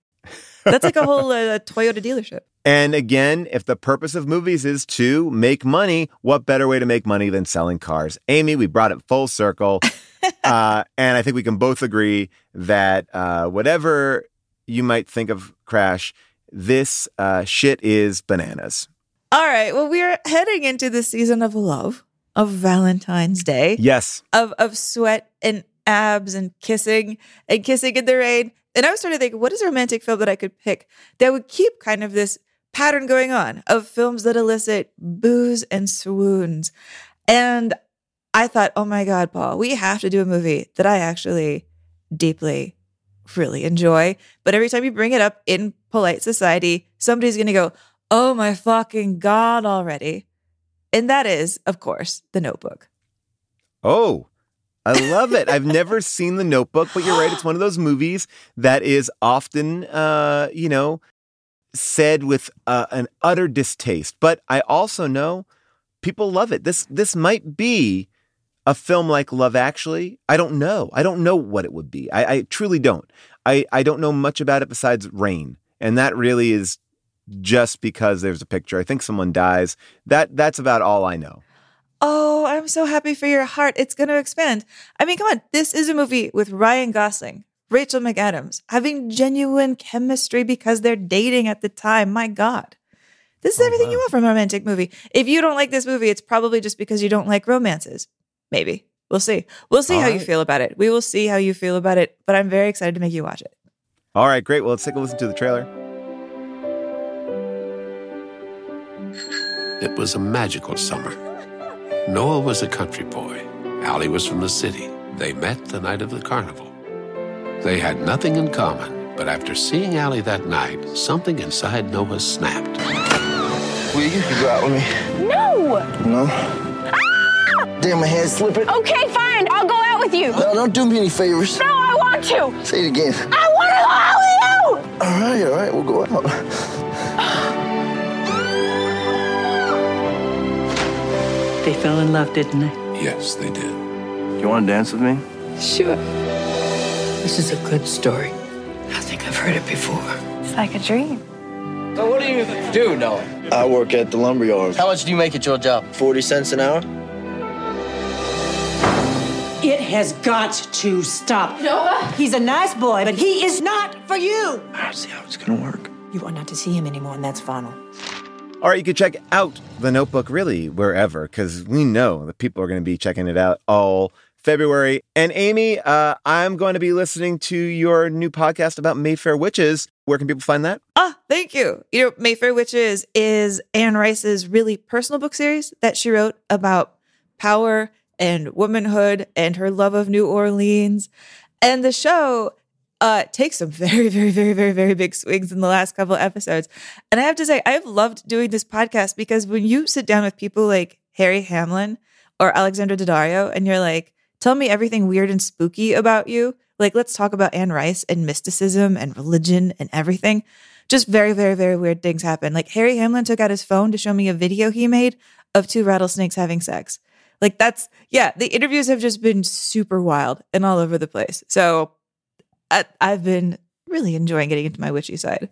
That's like a whole uh, Toyota dealership. And again, if the purpose of movies is to make money, what better way to make money than selling cars? Amy, we brought it full circle. uh, and I think we can both agree that uh, whatever you might think of Crash, this uh, shit is bananas. All right, well, we're heading into the season of love, of Valentine's Day. Yes. of of sweat and abs and kissing and kissing in the rain. And I was starting to think, what is a romantic film that I could pick that would keep kind of this pattern going on of films that elicit boos and swoons. And I thought, oh my God, Paul, we have to do a movie that I actually deeply, really enjoy. But every time you bring it up in polite society, somebody's going to go, oh my fucking God already. And that is, of course, The Notebook. Oh, I love it. I've never seen The Notebook, but you're right. It's one of those movies that is often, uh, you know, said with uh, an utter distaste. But I also know people love it. This this might be a film like Love Actually. I don't know. I don't know what it would be. I, I truly don't. I, I don't know much about it besides rain, and that really is just because there's a picture. I think someone dies. That that's about all I know. Oh, I'm so happy for your heart. It's going to expand. I mean, come on. This is a movie with Ryan Gosling, Rachel McAdams having genuine chemistry because they're dating at the time. My God. This is oh, everything you want from a romantic movie. If you don't like this movie, it's probably just because you don't like romances. Maybe. We'll see. We'll see All how you feel about it. We will see how you feel about it, but I'm very excited to make you watch it. All right, great. Well, let's take a listen to the trailer. It was a magical summer. Noah was a country boy. Allie was from the city. They met the night of the carnival. They had nothing in common, but after seeing Allie that night, something inside Noah snapped. Will you go out with me? No! No? Damn, my hand's slipping. Okay, fine. I'll go out with you. No, don't do me any favors. No, I want to. Say it again. I want to go out with you. All right, all right, we'll go out. They fell in love, didn't they? Yes, they did. You want to dance with me? Sure. This is a good story. I think I've heard it before. It's like a dream. So what do you do, Noah? I work at the lumberyard. How much do you make at your job? 40 cents an hour. It has got to stop. Noah? He's a nice boy, but he is not for you. I don't see how it's gonna work. You are not to see him anymore, and that's final. All right, you can check out The Notebook really wherever, because we know that people are going to be checking it out all February. And Amy, uh, I'm going to be listening to your new podcast about Mayfair Witches. Where can people find that? Ah, thank you. You know, Mayfair Witches is Anne Rice's really personal book series that she wrote about power and womanhood and her love of New Orleans. And the show uh, takes some very, very, very, very, very big swings in the last couple episodes. And I have to say, I've loved doing this podcast because when you sit down with people like Harry Hamlin or Alexandra Daddario and you're like, tell me everything weird and spooky about you, like let's talk about Anne Rice and mysticism and religion and everything. Just very, very, very weird things happen. Like Harry Hamlin took out his phone to show me a video he made of two rattlesnakes having sex. Like that's yeah, the interviews have just been super wild and all over the place. So I, I've been really enjoying getting into my witchy side.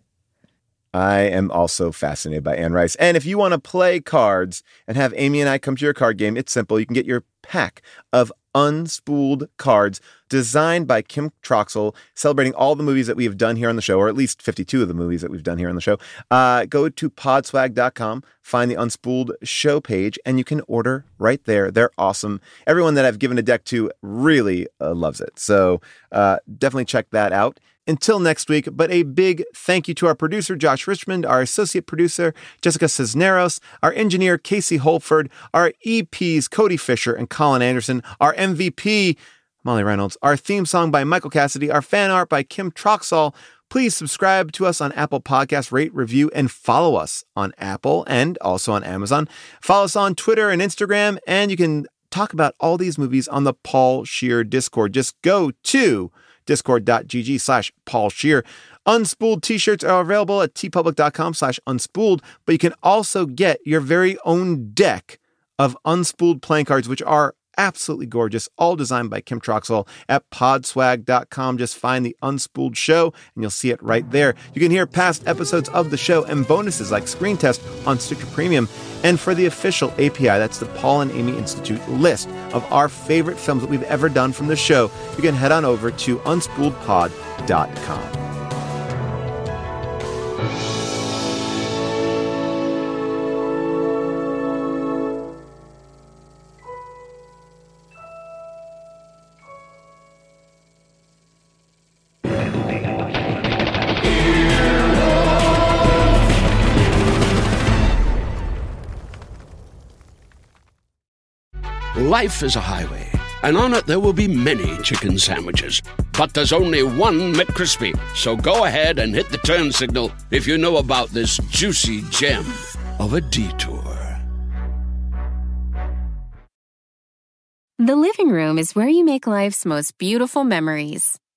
I am also fascinated by Anne Rice. And if you want to play cards and have Amy and I come to your card game, it's simple. You can get your pack of unspooled cards designed by Kim Troxel, celebrating all the movies that we have done here on the show, or at least 52 of the movies that we've done here on the show. Uh, go to podswag.com, find the unspooled show page, and you can order right there. They're awesome. Everyone that I've given a deck to really uh, loves it. So uh, definitely check that out. Until next week, but a big thank you to our producer, Josh Richmond, our associate producer, Jessica Cisneros, our engineer, Casey Holford, our EPs, Cody Fisher and Colin Anderson, our MVP, Molly Reynolds, our theme song by Michael Cassidy, our fan art by Kim Troxel. Please subscribe to us on Apple Podcast, rate, review, and follow us on Apple and also on Amazon. Follow us on Twitter and Instagram, and you can talk about all these movies on the Paul Scheer Discord. Just go to discord.gg slash Paul Scheer. Unspooled t-shirts are available at teepublic.com slash unspooled, but you can also get your very own deck of unspooled playing cards, which are absolutely gorgeous, all designed by Kim Troxel at podswag.com. Just find the Unspooled show and you'll see it right there. You can hear past episodes of the show and bonuses like Screen Test on Stitcher Premium. And for the official API, that's the Paul and Amy Institute list of our favorite films that we've ever done from the show, you can head on over to unspooledpod.com. Life is a highway, and on it there will be many chicken sandwiches. But there's only one McCrispy. So go ahead and hit the turn signal if you know about this juicy gem of a detour. The living room is where you make life's most beautiful memories.